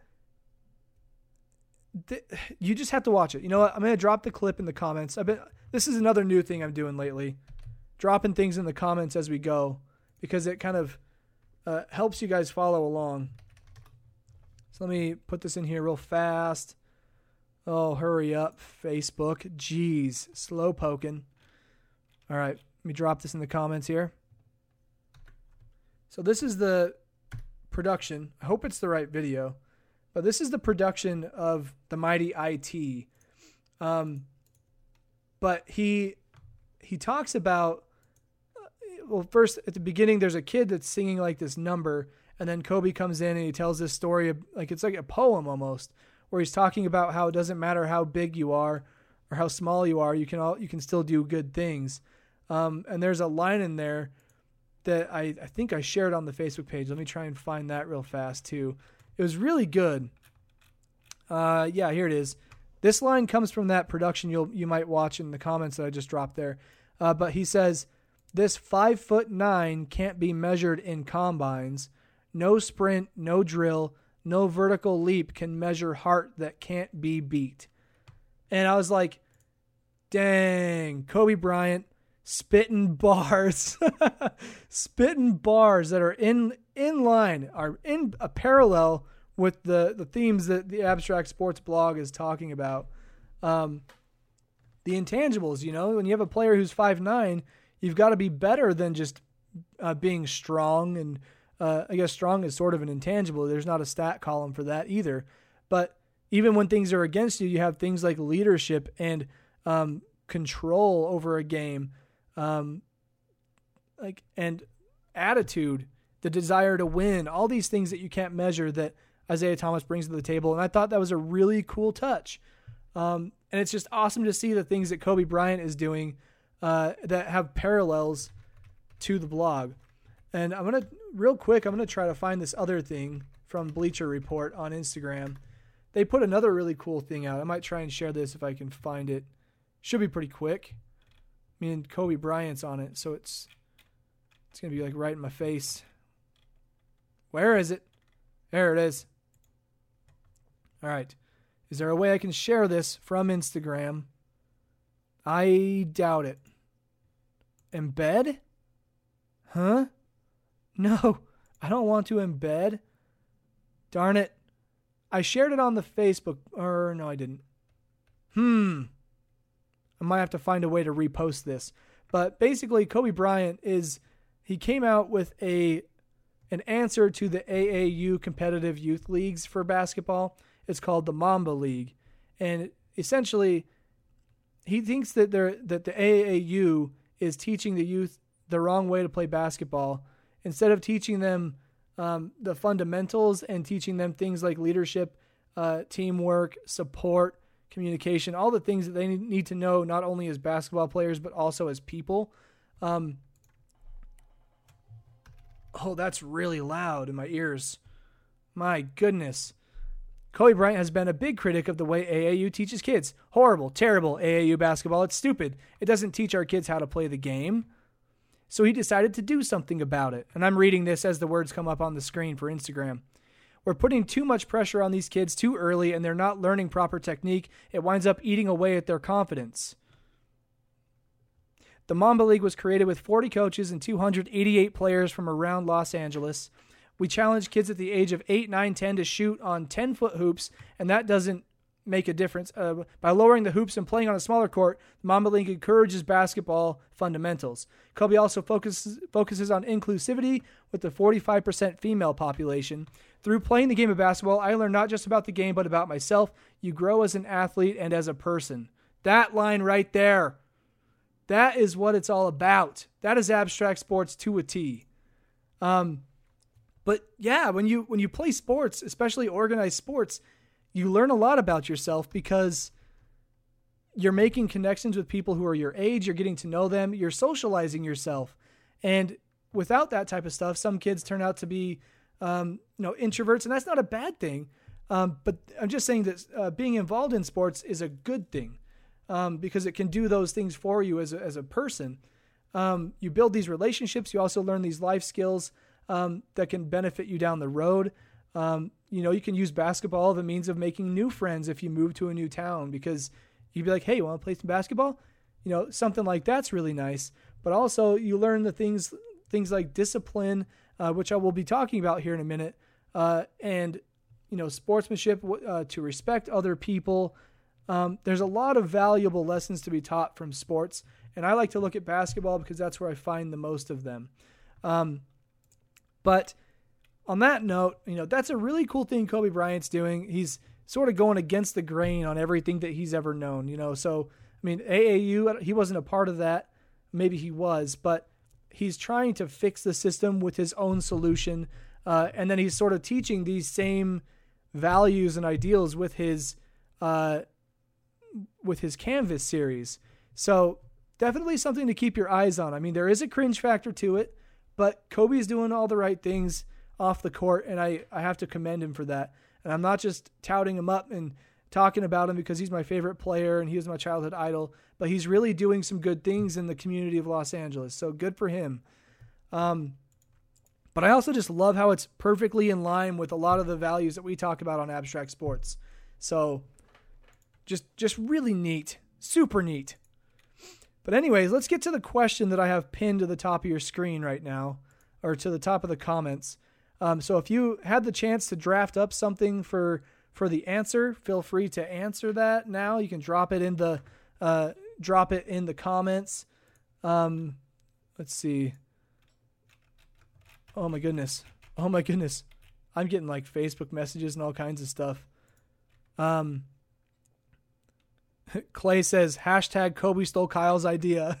th- you just have to watch it. You know what? I'm gonna drop the clip in the comments. I've been. This is another new thing I'm doing lately, dropping things in the comments as we go, because it kind of uh, helps you guys follow along. So let me put this in here real fast. Oh, hurry up, Facebook. Jeez, slow poking. All right. Let me drop this in the comments here. So this is the production. I hope it's the right video, but this is the production of the Mighty IT. Um, but he he talks about well, first at the beginning, there's a kid that's singing like this number, and then Kobe comes in and he tells this story like it's like a poem almost, where he's talking about how it doesn't matter how big you are or how small you are, you can all you can still do good things. Um, and there's a line in there that I, I think I shared on the Facebook page. Let me try and find that real fast too. It was really good. Uh, yeah, here it is. This line comes from that production you'll you might watch in the comments that I just dropped there. Uh, but he says, "This five foot nine can't be measured in combines. No sprint, no drill, no vertical leap can measure heart that can't be beat. And I was like, dang, Kobe Bryant spitting bars, spitting bars that are in in line, are in a parallel with the the themes that the abstract sports blog is talking about. Um, the intangibles, you know, when you have a player who's five nine, you've got to be better than just uh, being strong. And uh, I guess strong is sort of an intangible. There's not a stat column for that either. But even when things are against you, you have things like leadership and um, control over a game, um, like and attitude, the desire to win, all these things that you can't measure that Isaiah Thomas brings to the table. And I thought that was a really cool touch. Um, and it's just awesome to see the things that Kobe Bryant is doing uh, that have parallels to the blog. And I'm gonna real quick. I'm gonna try to find this other thing from Bleacher Report on Instagram. They put another really cool thing out. I might try and share this if I can find it. Should be pretty quick. I mean, Kobe Bryant's on it, so it's it's gonna be like right in my face. Where is it? There it is. All right. Is there a way I can share this from Instagram? I doubt it. Embed? Huh? No, I don't want to embed. Darn it. I shared it on the Facebook, or no, I didn't. Hmm. I might have to find a way to repost this. But basically, Kobe Bryant is, he came out with a an answer to the AAU competitive youth leagues for basketball it's called the Mamba League, and essentially, he thinks that they that the AAU is teaching the youth the wrong way to play basketball. Instead of teaching them um, the fundamentals and teaching them things like leadership, uh, teamwork, support, communication, all the things that they need to know not only as basketball players but also as people. Um, oh, that's really loud in my ears. My goodness. Kobe Bryant has been a big critic of the way AAU teaches kids. Horrible, terrible AAU basketball. It's stupid. It doesn't teach our kids how to play the game. So he decided to do something about it. And I'm reading this as the words come up on the screen for Instagram. We're putting too much pressure on these kids too early and they're not learning proper technique. It winds up eating away at their confidence. The Mamba League was created with 40 coaches and 288 players from around Los Angeles. We challenge kids at the age of 8, 9, 10 to shoot on 10 foot hoops, and that doesn't make a difference. Uh, by lowering the hoops and playing on a smaller court, the Mamba League encourages basketball fundamentals. Kobe also focuses, focuses on inclusivity with the 45% female population. Through playing the game of basketball, I learned not just about the game, but about myself. You grow as an athlete and as a person. That line right there. That is what it's all about. That is abstract sports to a T. Um, but yeah, when you when you play sports, especially organized sports, you learn a lot about yourself because you're making connections with people who are your age, you're getting to know them, you're socializing yourself. And without that type of stuff, some kids turn out to be um, you know introverts, and that's not a bad thing. Um, but I'm just saying that uh, being involved in sports is a good thing um, because it can do those things for you as a, as a person. Um, you build these relationships. You also learn these life skills um, that can benefit you down the road. Um, you know, you can use basketball as a means of making new friends if you move to a new town because you'd be like, hey, you want to play some basketball? You know, something like that's really nice. But also, you learn the things things like discipline, uh, which I will be talking about here in a minute, uh, and you know, sportsmanship uh, to respect other people. Um, there's a lot of valuable lessons to be taught from sports, and I like to look at basketball because that's where I find the most of them. Um, but on that note, you know, that's a really cool thing Kobe Bryant's doing. He's sort of going against the grain on everything that he's ever known, you know. So, I mean, AAU, he wasn't a part of that. Maybe he was, but he's trying to fix the system with his own solution. Uh, and then he's sort of teaching these same values and ideals with his uh, with his Canvas series. So definitely something to keep your eyes on. I mean, there is a cringe factor to it. But Kobe's doing all the right things off the court, and I, I have to commend him for that. And I'm not just touting him up and talking about him because he's my favorite player and he was my childhood idol, but he's really doing some good things in the community of Los Angeles. So good for him. Um, But I also just love how it's perfectly in line with a lot of the values that we talk about on abstract sports. So just just really neat, super neat. But anyways, let's get to the question that I have pinned to the top of your screen right now, or to the top of the comments. Um, so if you had the chance to draft up something for for the answer, feel free to answer that now. You can drop it in the uh, drop it in the comments. Um, let's see. Oh my goodness. Oh my goodness. I'm getting like Facebook messages and all kinds of stuff. Um, Clay says hashtag Kobe stole Kyle's idea.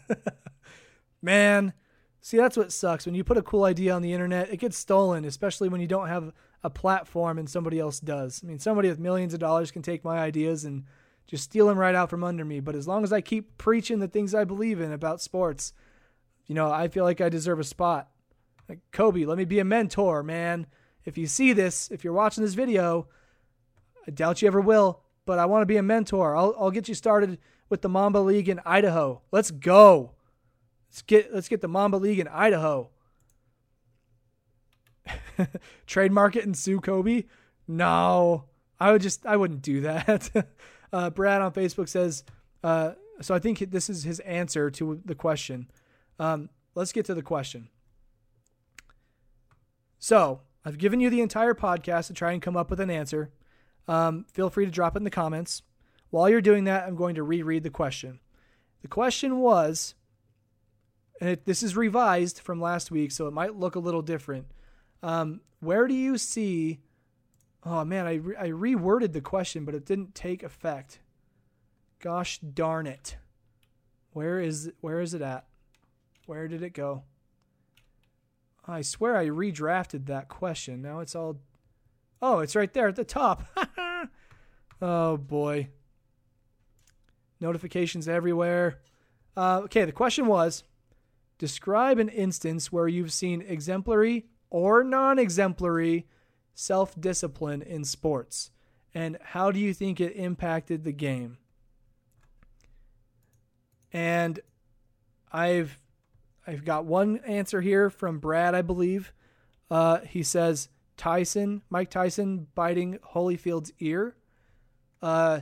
Man, see that's what sucks when you put a cool idea on the internet, it gets stolen, especially when you don't have a platform and somebody else does. I mean, somebody with millions of dollars can take my ideas and just steal them right out from under me. But as long as I keep preaching the things I believe in about sports, you know, I feel like I deserve a spot. Like Kobe, let me be a mentor, man. If you see this, if you're watching this video, I doubt you ever will, but I want to be a mentor. I'll I'll get you started with the Mamba League in Idaho. Let's go. Let's get let's get the Mamba League in Idaho. Trademark it and sue Kobe? No, I would just I wouldn't do that. uh, Brad on Facebook says, uh, so I think this is his answer to the question. Um, let's get to the question. So I've given you the entire podcast to try and come up with an answer. Um, feel free to drop it in the comments. While you're doing that, I'm going to reread the question. The question was, and it, this is revised from last week, so it might look a little different. Um, where do you see? Oh man, I re- I reworded the question, but it didn't take effect. Gosh darn it! Where is where is it at? Where did it go? I swear I redrafted that question. Now it's all. Oh, it's right there at the top. oh boy. Notifications everywhere. Uh, okay, the question was describe an instance where you've seen exemplary or non exemplary self discipline in sports, and how do you think it impacted the game? And I've I've got one answer here from Brad, I believe. Uh, he says Tyson, Mike Tyson biting Holyfield's ear. Uh,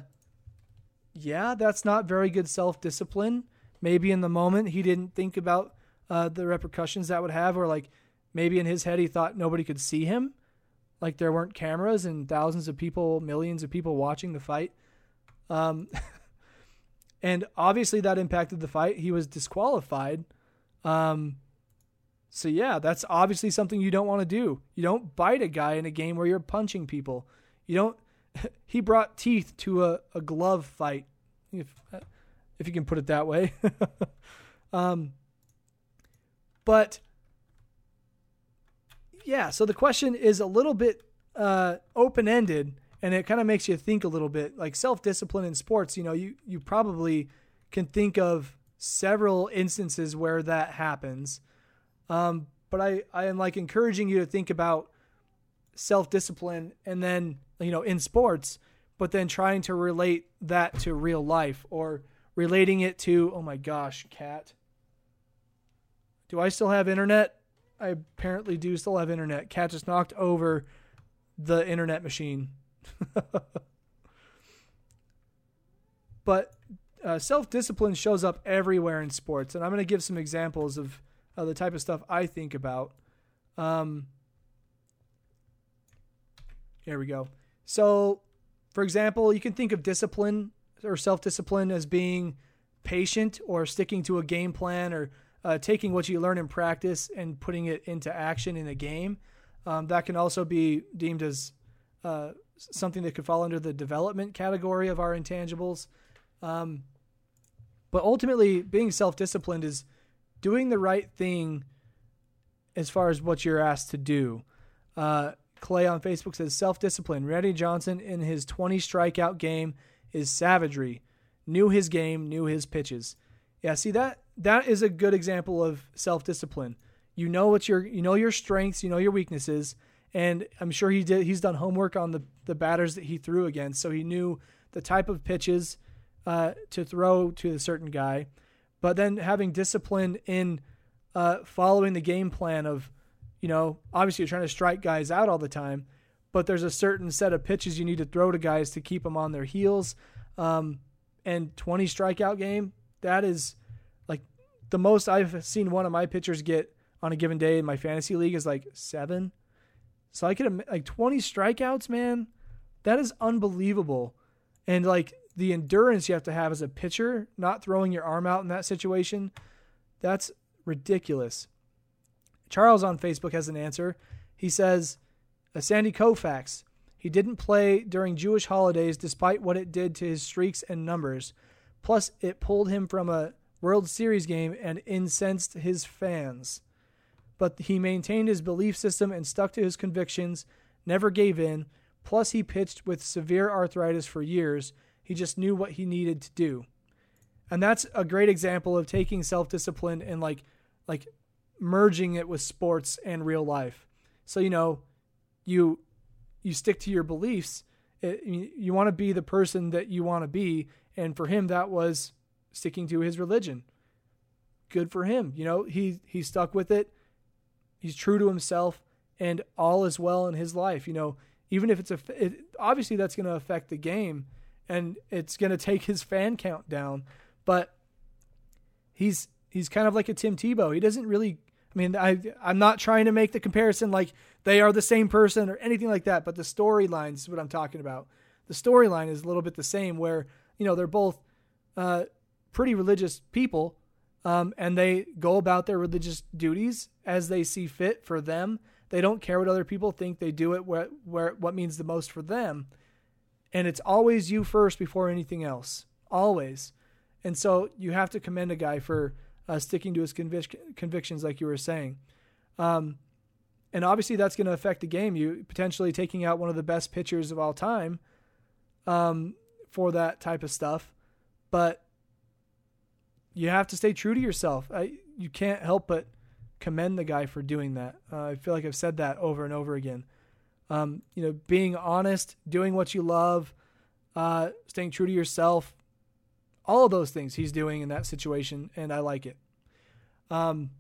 yeah, that's not very good self discipline. Maybe in the moment he didn't think about uh, the repercussions that would have, or like maybe in his head he thought nobody could see him, like there weren't cameras and thousands of people, millions of people watching the fight. Um, and obviously that impacted the fight. He was disqualified. Um, so yeah, that's obviously something you don't want to do. You don't bite a guy in a game where you're punching people. You don't. he brought teeth to a, a glove fight, if if you can put it that way. um, but yeah, so the question is a little bit uh, open ended, and it kind of makes you think a little bit. Like self discipline in sports, you know, you you probably can think of several instances where that happens. Um, but I, I am like encouraging you to think about self discipline and then, you know, in sports, but then trying to relate that to real life or relating it to, oh my gosh, cat. Do I still have internet? I apparently do still have internet. Cat just knocked over the internet machine. but uh, self discipline shows up everywhere in sports, and I'm going to give some examples of uh, the type of stuff I think about. Um, here we go. So, for example, you can think of discipline or self discipline as being patient or sticking to a game plan or uh, taking what you learn in practice and putting it into action in a game. Um, that can also be deemed as uh, something that could fall under the development category of our intangibles. Um, but ultimately, being self disciplined is doing the right thing as far as what you're asked to do. Uh, Clay on Facebook says self discipline. Randy Johnson in his 20 strikeout game is savagery. Knew his game, knew his pitches. Yeah, see that that is a good example of self discipline. You know what your you know your strengths, you know your weaknesses, and I'm sure he did. He's done homework on the the batters that he threw against, so he knew the type of pitches uh, to throw to a certain guy, but then having discipline in uh, following the game plan of, you know, obviously you're trying to strike guys out all the time, but there's a certain set of pitches you need to throw to guys to keep them on their heels. Um, and 20 strikeout game, that is the most I've seen one of my pitchers get on a given day in my fantasy league is like seven. So I could like 20 strikeouts, man. That is unbelievable. And like the endurance you have to have as a pitcher, not throwing your arm out in that situation, that's ridiculous. Charles on Facebook has an answer. He says, a Sandy Koufax. He didn't play during Jewish holidays despite what it did to his streaks and numbers. Plus, it pulled him from a World Series game and incensed his fans. But he maintained his belief system and stuck to his convictions, never gave in. Plus, he pitched with severe arthritis for years. He just knew what he needed to do. And that's a great example of taking self-discipline and like like merging it with sports and real life. So, you know, you you stick to your beliefs. It, you want to be the person that you want to be, and for him, that was sticking to his religion. Good for him. You know, he he stuck with it. He's true to himself, and all is well in his life. You know, even if it's a it, obviously that's going to affect the game, and it's going to take his fan count down. But he's he's kind of like a Tim Tebow. He doesn't really I mean, I I'm not trying to make the comparison like they are the same person or anything like that, but the storyline is what I'm talking about. The storyline is a little bit the same, where you know they're both uh, pretty religious people, um, and they go about their religious duties as they see fit for them. They don't care what other people think. They do it where where what means the most for them, and it's always you first before anything else, always. And so you have to commend a guy for uh, sticking to his convic- convictions, like you were saying. Um, and obviously, that's going to affect the game. You potentially taking out one of the best pitchers of all time um, for that type of stuff. But you have to stay true to yourself. I, you can't help but commend the guy for doing that. Uh, I feel like I've said that over and over again. Um, you know, being honest, doing what you love, uh, staying true to yourself, all of those things he's doing in that situation, and I like it. Um,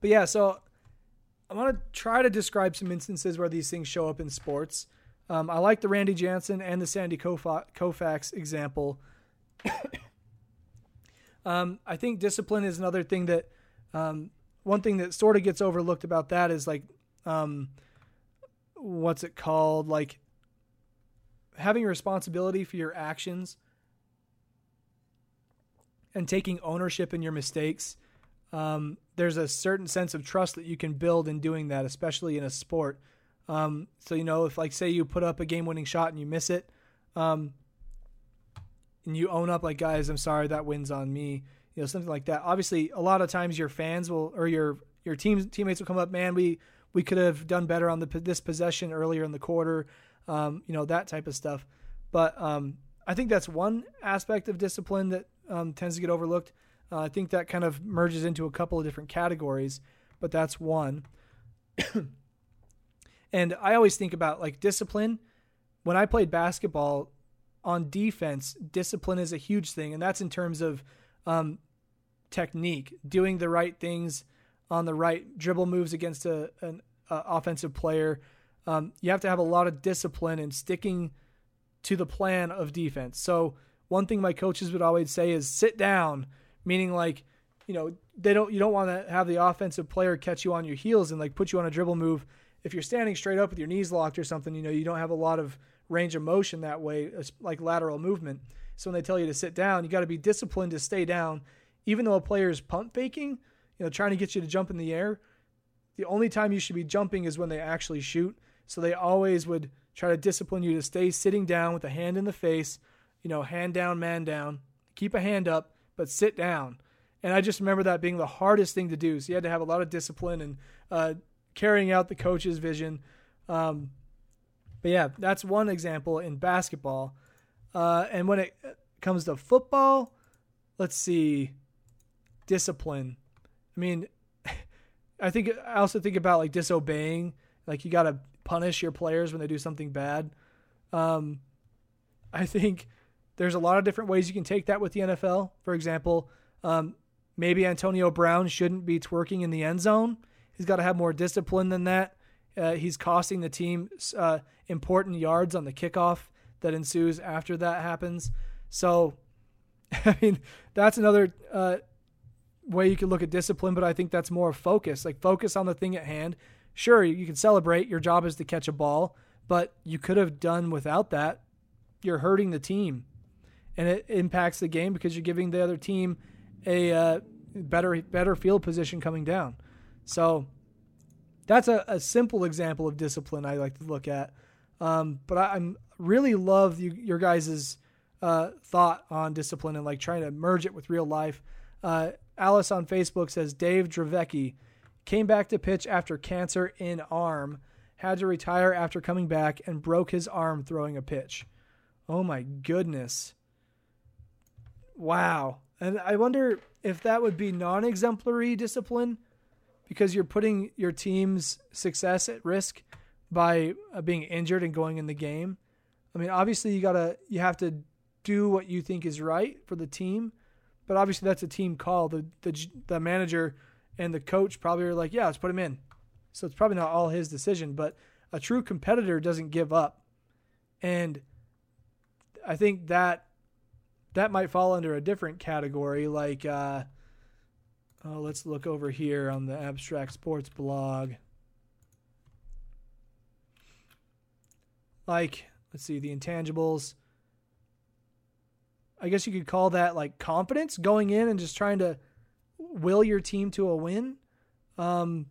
but yeah, so I want to try to describe some instances where these things show up in sports. Um, I like the Randy Johnson and the Sandy Koufax example. Um, I think discipline is another thing that um, one thing that sort of gets overlooked about that is like um, what's it called like having responsibility for your actions and taking ownership in your mistakes, um, there's a certain sense of trust that you can build in doing that, especially in a sport. Um, so you know, if like say you put up a game-winning shot and you miss it, um, and you own up like, guys, I'm sorry, that wins on me. You know, something like that. Obviously, a lot of times your fans will or your your team teammates will come up, man, we we could have done better on the this possession earlier in the quarter. Um, you know that type of stuff. But um, I think that's one aspect of discipline that um, tends to get overlooked. Uh, I think that kind of merges into a couple of different categories, but that's one. and I always think about like discipline. When I played basketball on defense, discipline is a huge thing, and that's in terms of um, technique, doing the right things on the right dribble moves against a, an offensive player. Um, you have to have a lot of discipline and sticking to the plan of defense. So one thing my coaches would always say is sit down, meaning like, you know, they don't you don't want to have the offensive player catch you on your heels and like put you on a dribble move. If you're standing straight up with your knees locked or something, you know, you don't have a lot of range of motion that way, like lateral movement. So when they tell you to sit down, you got to be disciplined to stay down, even though a player is pump faking, you know, trying to get you to jump in the air. The only time you should be jumping is when they actually shoot. So they always would try to discipline you to stay sitting down with a hand in the face you know, hand down, man down, keep a hand up, but sit down. And I just remember that being the hardest thing to do. So you had to have a lot of discipline and uh, carrying out the coach's vision. Um, but yeah, that's one example in basketball. Uh, and when it comes to football, let's see, discipline. I mean, I think I also think about like disobeying. Like you got to punish your players when they do something bad. Um, I think there's a lot of different ways you can take that with the NFL. For example, um, maybe Antonio Brown shouldn't be twerking in the end zone, He's got to have more discipline than that. Uh, he's costing the team uh, important yards on the kickoff that ensues after that happens. So, I mean, that's another uh, way you can look at discipline, but I think that's more focus. Like, focus on the thing at hand. Sure, you can celebrate. Your job is to catch a ball, but you could have done without that. You're hurting the team, and it impacts the game because you're giving the other team a uh, better better field position coming down. So that's a, a simple example of discipline I like to look at. Um, but I, am really love you, your guys's uh, thought on discipline and like trying to merge it with real life. Uh, Alice on Facebook says Dave Dravecky came back to pitch after cancer in arm, had to retire after coming back, and broke his arm throwing a pitch. Oh my goodness. Wow. And I wonder if that would be non exemplary discipline because you're putting your team's success at risk by uh, being injured and going in the game. I mean, obviously you gotta you have to do what you think is right for the team, but obviously that's a team call. The the the manager and the coach probably are like, yeah, let's put him in. So it's probably not all his decision, but a true competitor doesn't give up, and I think that that might fall under a different category, like. Uh, Oh, let's look over here on the Abstract Sports blog. Like, let's see, the intangibles. I guess you could call that like confidence going in and just trying to will your team to a win. Um,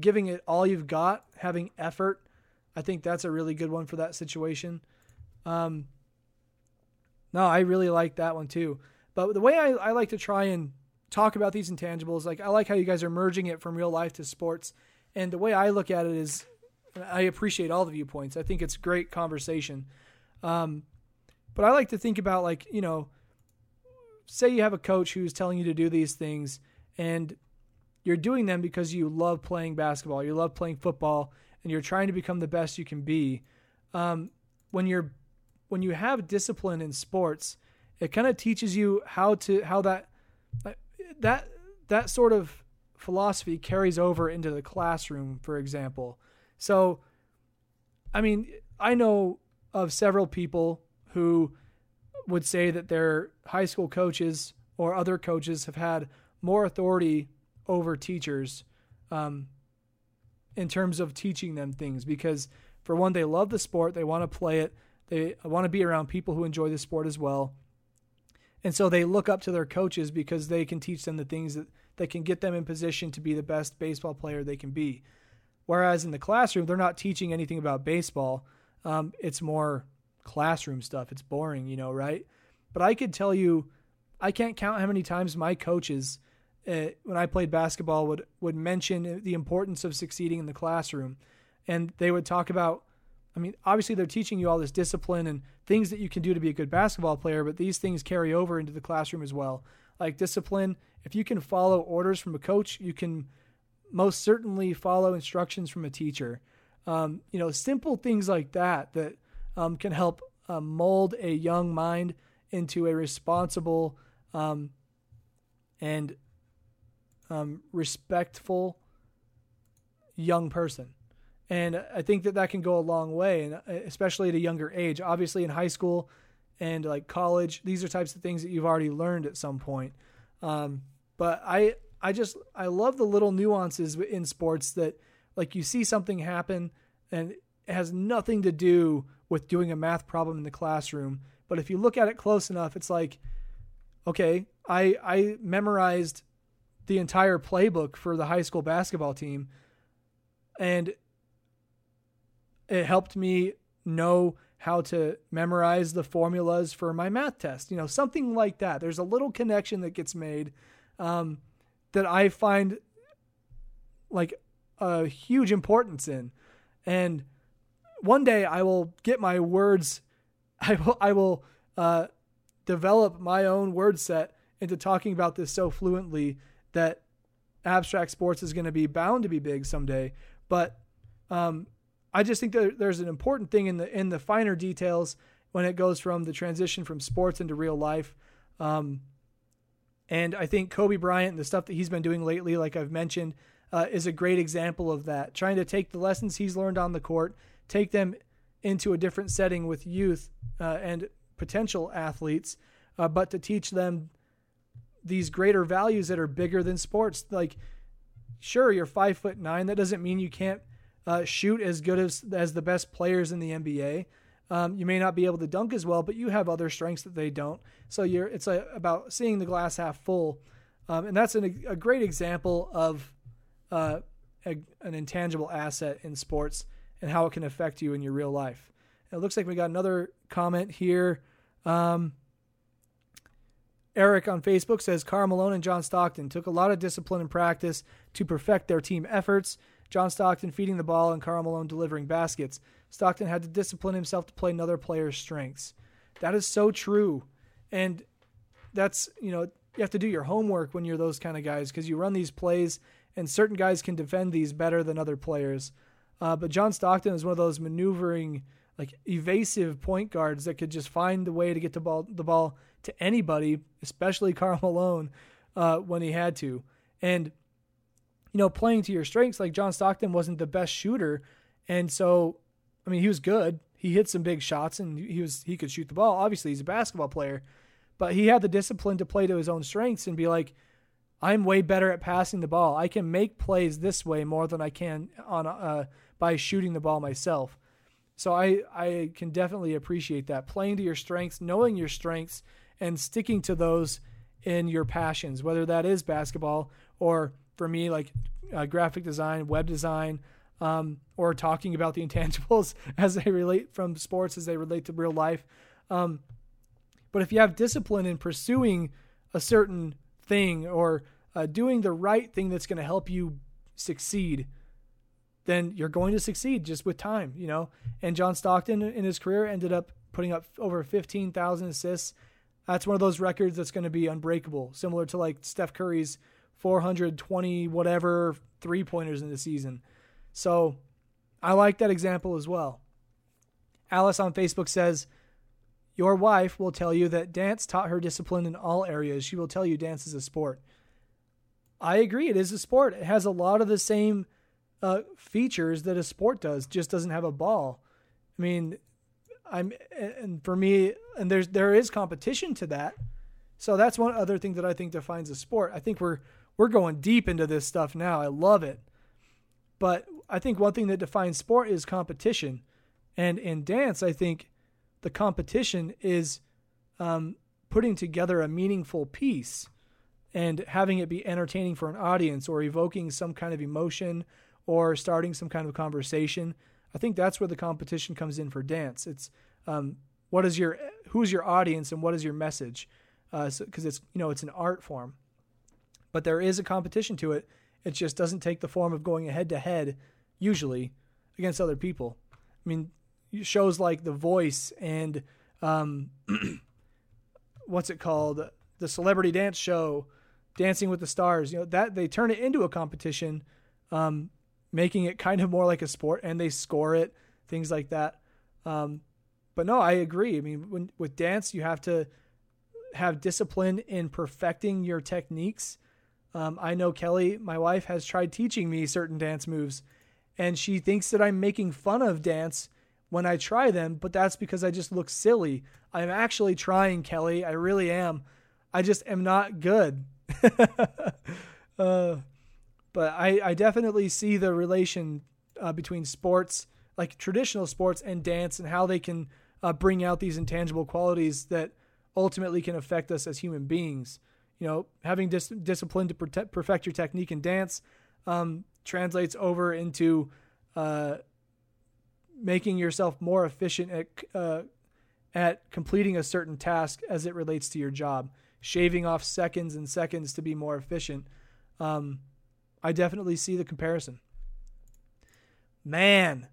giving it all you've got, having effort. I think that's a really good one for that situation. Um, no, I really like that one too. But the way I, I like to try and talk about these intangibles. Like I like how you guys are merging it from real life to sports. And the way I look at it is, I appreciate all the viewpoints. I think it's great conversation. Um, but I like to think about like you know, say you have a coach who's telling you to do these things, and you're doing them because you love playing basketball, you love playing football, and you're trying to become the best you can be. Um, when you're when you have discipline in sports, it kind of teaches you how to how that that that sort of philosophy carries over into the classroom, for example. So, I mean, I know of several people who would say that their high school coaches or other coaches have had more authority over teachers um, in terms of teaching them things because, for one, they love the sport, they want to play it, they want to be around people who enjoy the sport as well. And so they look up to their coaches because they can teach them the things that, that can get them in position to be the best baseball player they can be. Whereas in the classroom, they're not teaching anything about baseball. Um, it's more classroom stuff. It's boring, you know, right? But I could tell you, I can't count how many times my coaches, uh, when I played basketball, would would mention the importance of succeeding in the classroom, and they would talk about I mean, obviously they're teaching you all this discipline and things that you can do to be a good basketball player, but these things carry over into the classroom as well. Like discipline, if you can follow orders from a coach, you can most certainly follow instructions from a teacher. Um, you know, simple things like that that um, can help uh, mold a young mind into a responsible um, and um, respectful young person. And I think that that can go a long way, and uh, especially at a younger age. Obviously, in high school and like college, these are types of things that you've already learned at some point. Um, but I, I just I love the little nuances in sports that like you see something happen and it has nothing to do with doing a math problem in the classroom. But if you look at it close enough, it's like, okay, I I memorized the entire playbook for the high school basketball team, and it helped me know how to memorize the formulas for my math test. You know, something like that. There's a little connection that gets made um, that I find like a huge importance in. And one day I will get my words. I will. I will uh, develop my own word set into talking about this so fluently that abstract sports is going to be bound to be big someday. But um, I just think that there's an important thing in the in the finer details when it goes from the transition from sports into real life. Um, and I think Kobe Bryant and the stuff that he's been doing lately, like I've mentioned, uh, is a great example of that. Trying to take the lessons he's learned on the court, take them into a different setting with youth uh, and potential athletes, uh, but to teach them these greater values that are bigger than sports. Like, sure, you're five foot nine. That doesn't mean you can't uh, shoot as good as as the best players in the NBA. Um, you may not be able to dunk as well, but you have other strengths that they don't. So you're it's a, about seeing the glass half full, um, and that's an, a great example of uh, a, an intangible asset in sports and how it can affect you in your real life. It looks like we got another comment here. Um, Eric on Facebook says Karl Malone and John Stockton took a lot of discipline and practice to perfect their team efforts. John Stockton feeding the ball and Karl Malone delivering baskets. Stockton had to discipline himself to play another player's strengths. That is so true. And that's, you know, you have to do your homework when you're those kind of guys because you run these plays and certain guys can defend these better than other players. Uh, but John Stockton is one of those maneuvering, like evasive point guards that could just find the way to get the ball the ball to anybody, especially Karl Malone, uh, when he had to. And you know, playing to your strengths, like John Stockton wasn't the best shooter, and so I mean, he was good. He hit some big shots, and he was he could shoot the ball. Obviously, he's a basketball player, but he had the discipline to play to his own strengths and be like, I'm way better at passing the ball. I can make plays this way more than I can on uh, by shooting the ball myself. So I I can definitely appreciate that playing to your strengths, knowing your strengths, and sticking to those in your passions, whether that is basketball or for me like uh, graphic design, web design, um, or talking about the intangibles as they relate from sports as they relate to real life. Um, but if you have discipline in pursuing a certain thing or uh, doing the right thing that's going to help you succeed, then you're going to succeed just with time, you know. And John Stockton in his career ended up putting up over 15,000 assists. That's one of those records that's going to be unbreakable, similar to like Steph Curry's 420 whatever three pointers in the season. So I like that example as well. Alice on Facebook says, Your wife will tell you that dance taught her discipline in all areas. She will tell you dance is a sport. I agree. It is a sport. It has a lot of the same uh, features that a sport does. Just doesn't have a ball. I mean, I'm and for me, and there's there is competition to that. So that's one other thing that I think defines a sport. I think we're we're going deep into this stuff now. I love it. But I think one thing that defines sport is competition. And in dance, I think the competition is um, putting together a meaningful piece and having it be entertaining for an audience or evoking some kind of emotion or starting some kind of conversation. I think that's where the competition comes in for dance. It's um, what is your who's your audience and what is your message? Because uh, so, it's you know it's an art form, but there is a competition to it. It just doesn't take the form of going head to head usually against other people. I mean, shows like The Voice and um, what's it called, the Celebrity Dance Show Dancing with the Stars, you know, that they turn it into a competition, um, making it kind of more like a sport and they score it, things like that. Um, but no, I agree. I mean, when, with dance, you have to have discipline in perfecting your techniques. Um, I know Kelly, my wife, has tried teaching me certain dance moves, and she thinks that I'm making fun of dance when I try them, but that's because I just look silly. I'm actually trying, Kelly. I really am. I just am not good. uh, but I, I definitely see the relation uh, between sports, like traditional sports, and dance, and how they can uh, bring out these intangible qualities that ultimately can affect us as human beings. You know, having dis- discipline to protect, perfect your technique in dance um, translates over into uh, making yourself more efficient at uh, at completing a certain task as it relates to your job shaving off seconds and seconds to be more efficient. Um, I definitely see the comparison. Man,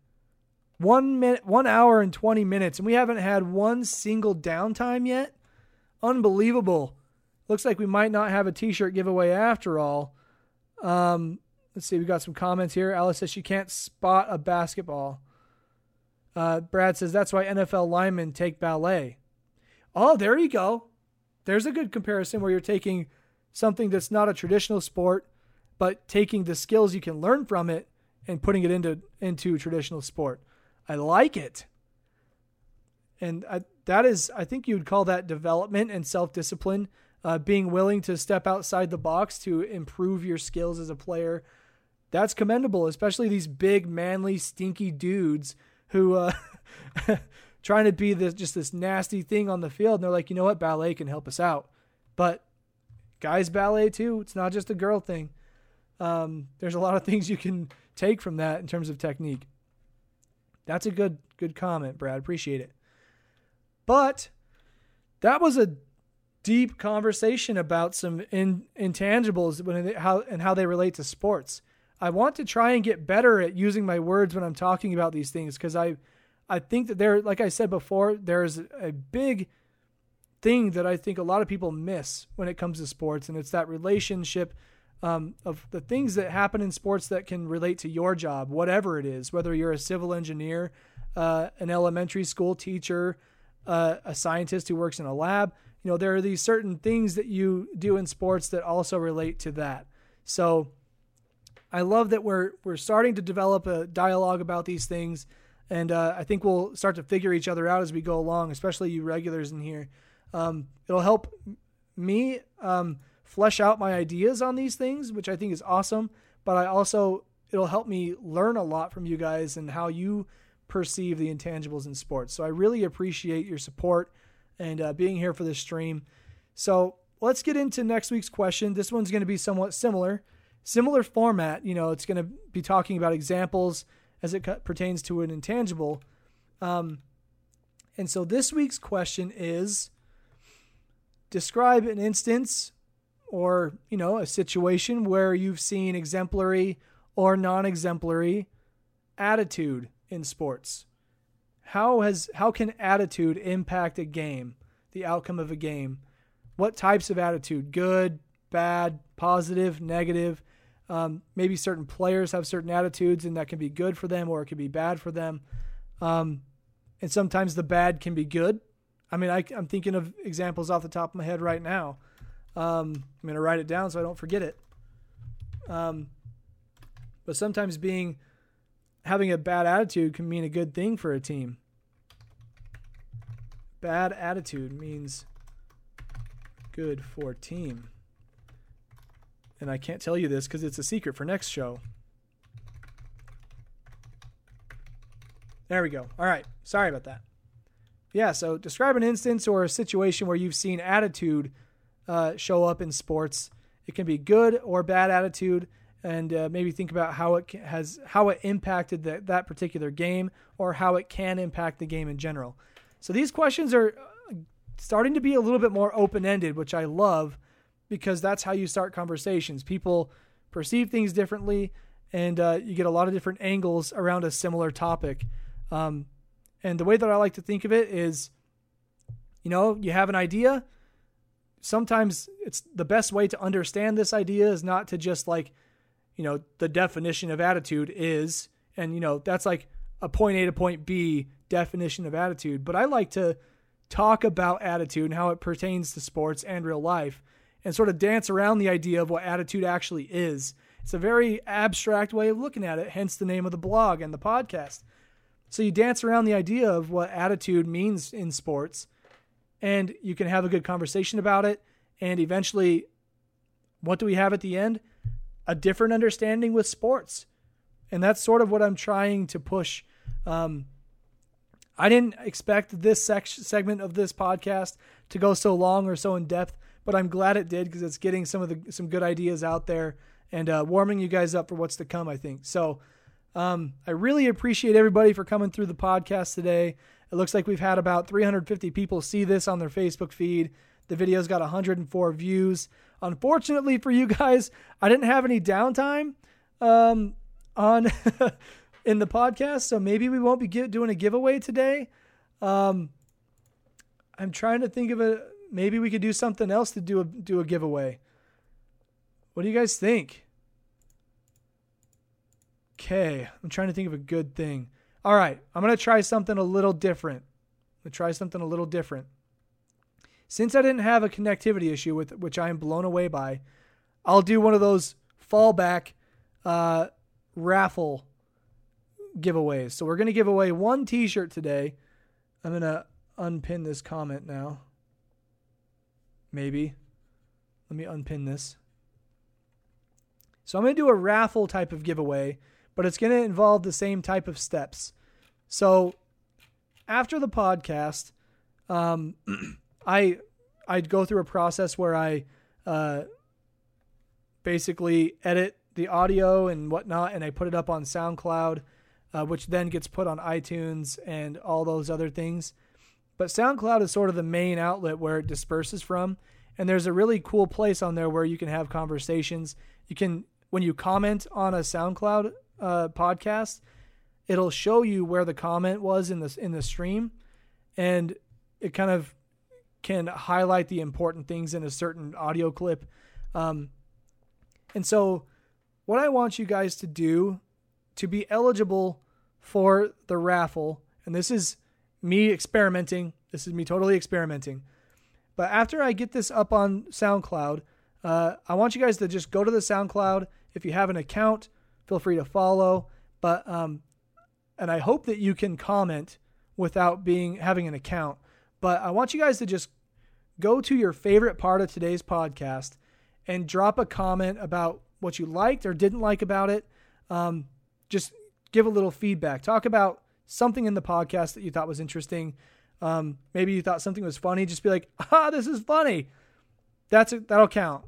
one minute, one hour and 20 minutes, and we haven't had one single downtime yet. Unbelievable. Looks like we might not have a t shirt giveaway after all. Um, let's see, we got some comments here. Alice says she can't spot a basketball. Uh, Brad says that's why NFL linemen take ballet. Oh, there you go there's a good comparison where you're taking something that's not a traditional sport but taking the skills you can learn from it and putting it into into traditional sport. I like it. And I, that is, I think you would call that development and self discipline, uh, being willing to step outside the box to improve your skills as a player. That's commendable, especially these big, manly, stinky dudes who uh, trying to be this just this nasty thing on the field. And they're like, you know what, ballet can help us out, but guys ballet too. It's not just a girl thing. Um, there's a lot of things you can take from that in terms of technique. That's a good good comment, Brad. Appreciate it. But that was a deep conversation about some in, intangibles when they, how and how they relate to sports. I want to try and get better at using my words when I'm talking about these things because I I think that there like I said before there's a big thing that I think a lot of people miss when it comes to sports and it's that relationship um, of the things that happen in sports that can relate to your job, whatever it is, whether you're a civil engineer, uh, an elementary school teacher, uh, a scientist who works in a lab. You know, there are these certain things that you do in sports that also relate to that. So I love that we're we're starting to develop a dialogue about these things, and uh, I think we'll start to figure each other out as we go along, especially you regulars in here. Um, it'll help me um, flesh out my ideas on these things, which I think is awesome. But I also it'll help me learn a lot from you guys and how you perceive the intangibles in sports. So I really appreciate your support and uh, being here for this stream. So let's get into next week's question. This one's going to be somewhat similar, similar format. You know, it's going to be talking about examples as it pertains to an intangible. Um, and so this week's question is describe an instance or, you know, a situation where you've seen exemplary or non-exemplary attitude in sports. How has how can attitude impact a game, the outcome of a game? What types of attitude? Good, bad, positive, negative. Um, maybe certain players have certain attitudes, and that can be good for them, or it can be bad for them. Um, and sometimes the bad can be good. I mean, I, am thinking of examples off the top of my head right now. Um, I'm going to write it down so I don't forget it. Um, but sometimes being having a bad attitude can mean a good thing for a team. Bad attitude means good for team. And I can't tell you this because it's a secret for next show. There we go. All right. Sorry about that. Yeah, so describe an instance or a situation where you've seen attitude uh, show up in sports. It can be good or bad attitude and uh, maybe think about how it has how it impacted the, that particular game or how it can impact the game in general. So these questions are uh, starting to be a little bit more open ended, which I love because that's how you start conversations. People perceive things differently, and uh, you get a lot of different angles around a similar topic. Um, and the way that I like to think of it is, you know, you have an idea. Sometimes it's the best way to understand this idea is not to just like you know, the definition of attitude is, and you know, that's like a point A to point B definition of attitude. But I like to talk about attitude and how it pertains to sports and real life and sort of dance around the idea of what attitude actually is. It's a very abstract way of looking at it, hence the name of the blog and the podcast. So you dance around the idea of what attitude means in sports, and you can have a good conversation about it. And eventually, what do we have at the end? A different understanding with sports. And that's sort of what I'm trying to push. Um, I didn't expect this segment of this podcast to go so long or so in depth, but I'm glad it did because it's getting some of the some good ideas out there and uh, warming you guys up for what's to come. I think so. Um, I really appreciate everybody for coming through the podcast today. It looks like we've had about 350 people see this on their Facebook feed. The video's got 104 views. Unfortunately for you guys, I didn't have any downtime um, on in the podcast, so maybe we won't be doing a giveaway today. Um, I'm trying to think of a maybe we could do something else to do a do a giveaway. What do you guys think? Okay, I'm trying to think of a good thing. All right, I'm gonna try something a little different. I'm gonna try something a little different. Since I didn't have a connectivity issue with which I am blown away by, I'll do one of those fallback uh, raffle giveaways. So we're going to give away one T-shirt today. I'm going to unpin this comment now. Maybe. Let me unpin this. So I'm going to do a raffle type of giveaway, but it's going to involve the same type of steps. So after the podcast, um, I I'd go through a process where I uh, basically edit the audio and whatnot, and I put it up on SoundCloud, uh, which then gets put on iTunes and all those other things. But SoundCloud is sort of the main outlet where it disperses from, and there's a really cool place on there where you can have conversations. You can when you comment on a SoundCloud uh, podcast, it'll show you where the comment was in the in the stream, and it kind of can highlight the important things in a certain audio clip. Um, and so, what I want you guys to do to be eligible for the raffle, and this is me experimenting, this is me totally experimenting. But after I get this up on SoundCloud, uh, I want you guys to just go to the SoundCloud. If you have an account, feel free to follow. But um, and I hope that you can comment without being having an account. But I want you guys to just go to your favorite part of today's podcast and drop a comment about what you liked or didn't like about it. Um, just give a little feedback. Talk about something in the podcast that you thought was interesting. Um, maybe you thought something was funny. Just be like, ah, this is funny. That's it. That'll count.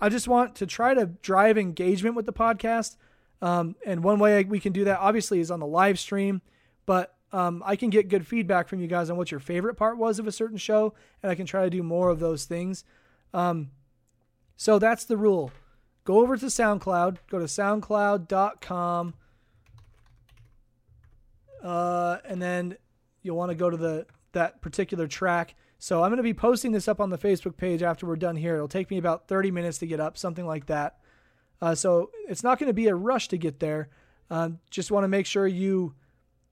I just want to try to drive engagement with the podcast. Um, and one way we can do that, obviously, is on the live stream. But um, I can get good feedback from you guys on what your favorite part was of a certain show, and I can try to do more of those things. Um, so that's the rule. Go over to SoundCloud. Go to SoundCloud.com, uh, and then you'll want to go to the that particular track. So I'm going to be posting this up on the Facebook page after we're done here. It'll take me about 30 minutes to get up, something like that. Uh, so it's not going to be a rush to get there. Um, just want to make sure you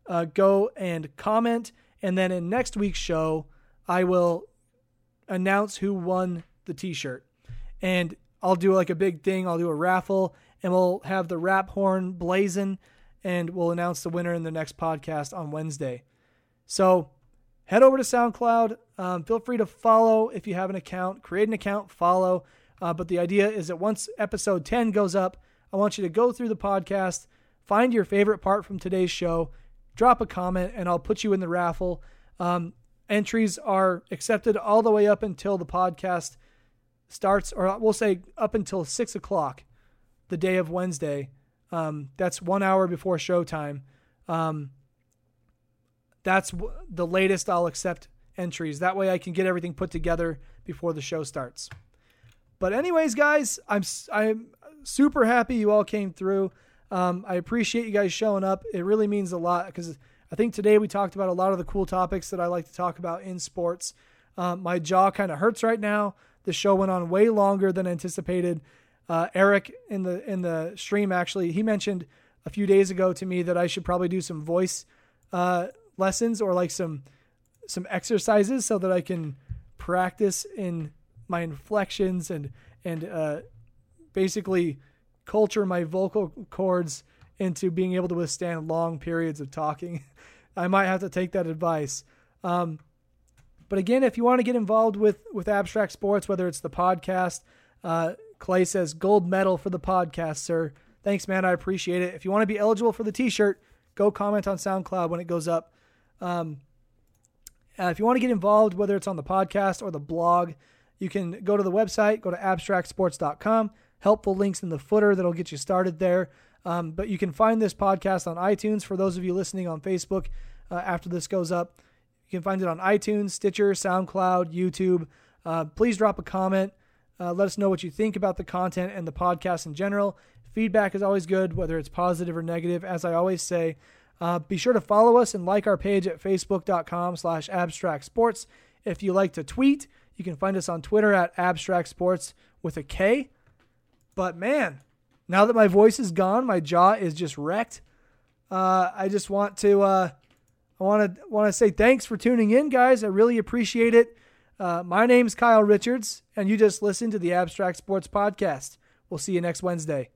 uh, go and comment. And then in next week's show, I will announce who won the t shirt. And I'll do like a big thing. I'll do a raffle and we'll have the rap horn blazing and we'll announce the winner in the next podcast on Wednesday. So head over to SoundCloud. Um, feel free to follow if you have an account, create an account, follow. Uh, but the idea is that once episode 10 goes up, I want you to go through the podcast, find your favorite part from today's show, drop a comment, and I'll put you in the raffle. Um, entries are accepted all the way up until the podcast starts, or we'll say up until six o'clock, the day of Wednesday. Um, that's one hour before showtime. Um, that's w- the latest I'll accept entries. That way I can get everything put together before the show starts. But anyways, guys, I'm I'm super happy you all came through. Um, I appreciate you guys showing up. It really means a lot because I think today we talked about a lot of the cool topics that I like to talk about in sports. Um, my jaw kind of hurts right now. The show went on way longer than anticipated. Uh, Eric in the in the stream actually he mentioned a few days ago to me that I should probably do some voice uh, lessons or like some some exercises so that I can practice in my inflections and and uh, basically culture my vocal cords into being able to withstand long periods of talking. I might have to take that advice. Um, but again, if you want to get involved with with abstract sports, whether it's the podcast, uh, Clay says gold medal for the podcast, sir. Thanks, man. I appreciate it. If you want to be eligible for the T-shirt, go comment on SoundCloud when it goes up. Um, uh, if you want to get involved, whether it's on the podcast or the blog, you can go to the website, go to abstractsports.com. Helpful links in the footer that'll get you started there. Um, but you can find this podcast on iTunes for those of you listening on Facebook uh, after this goes up. You can find it on iTunes, Stitcher, SoundCloud, YouTube. Uh, please drop a comment. Uh, let us know what you think about the content and the podcast in general. Feedback is always good, whether it's positive or negative. As I always say, uh, be sure to follow us and like our page at facebook.com slash abstract sports. If you like to tweet, you can find us on Twitter at abstract sports with a K. But man, now that my voice is gone, my jaw is just wrecked. Uh, I just want to uh, I want to want to say thanks for tuning in, guys. I really appreciate it. Uh, my name's Kyle Richards, and you just listened to the Abstract Sports Podcast. We'll see you next Wednesday.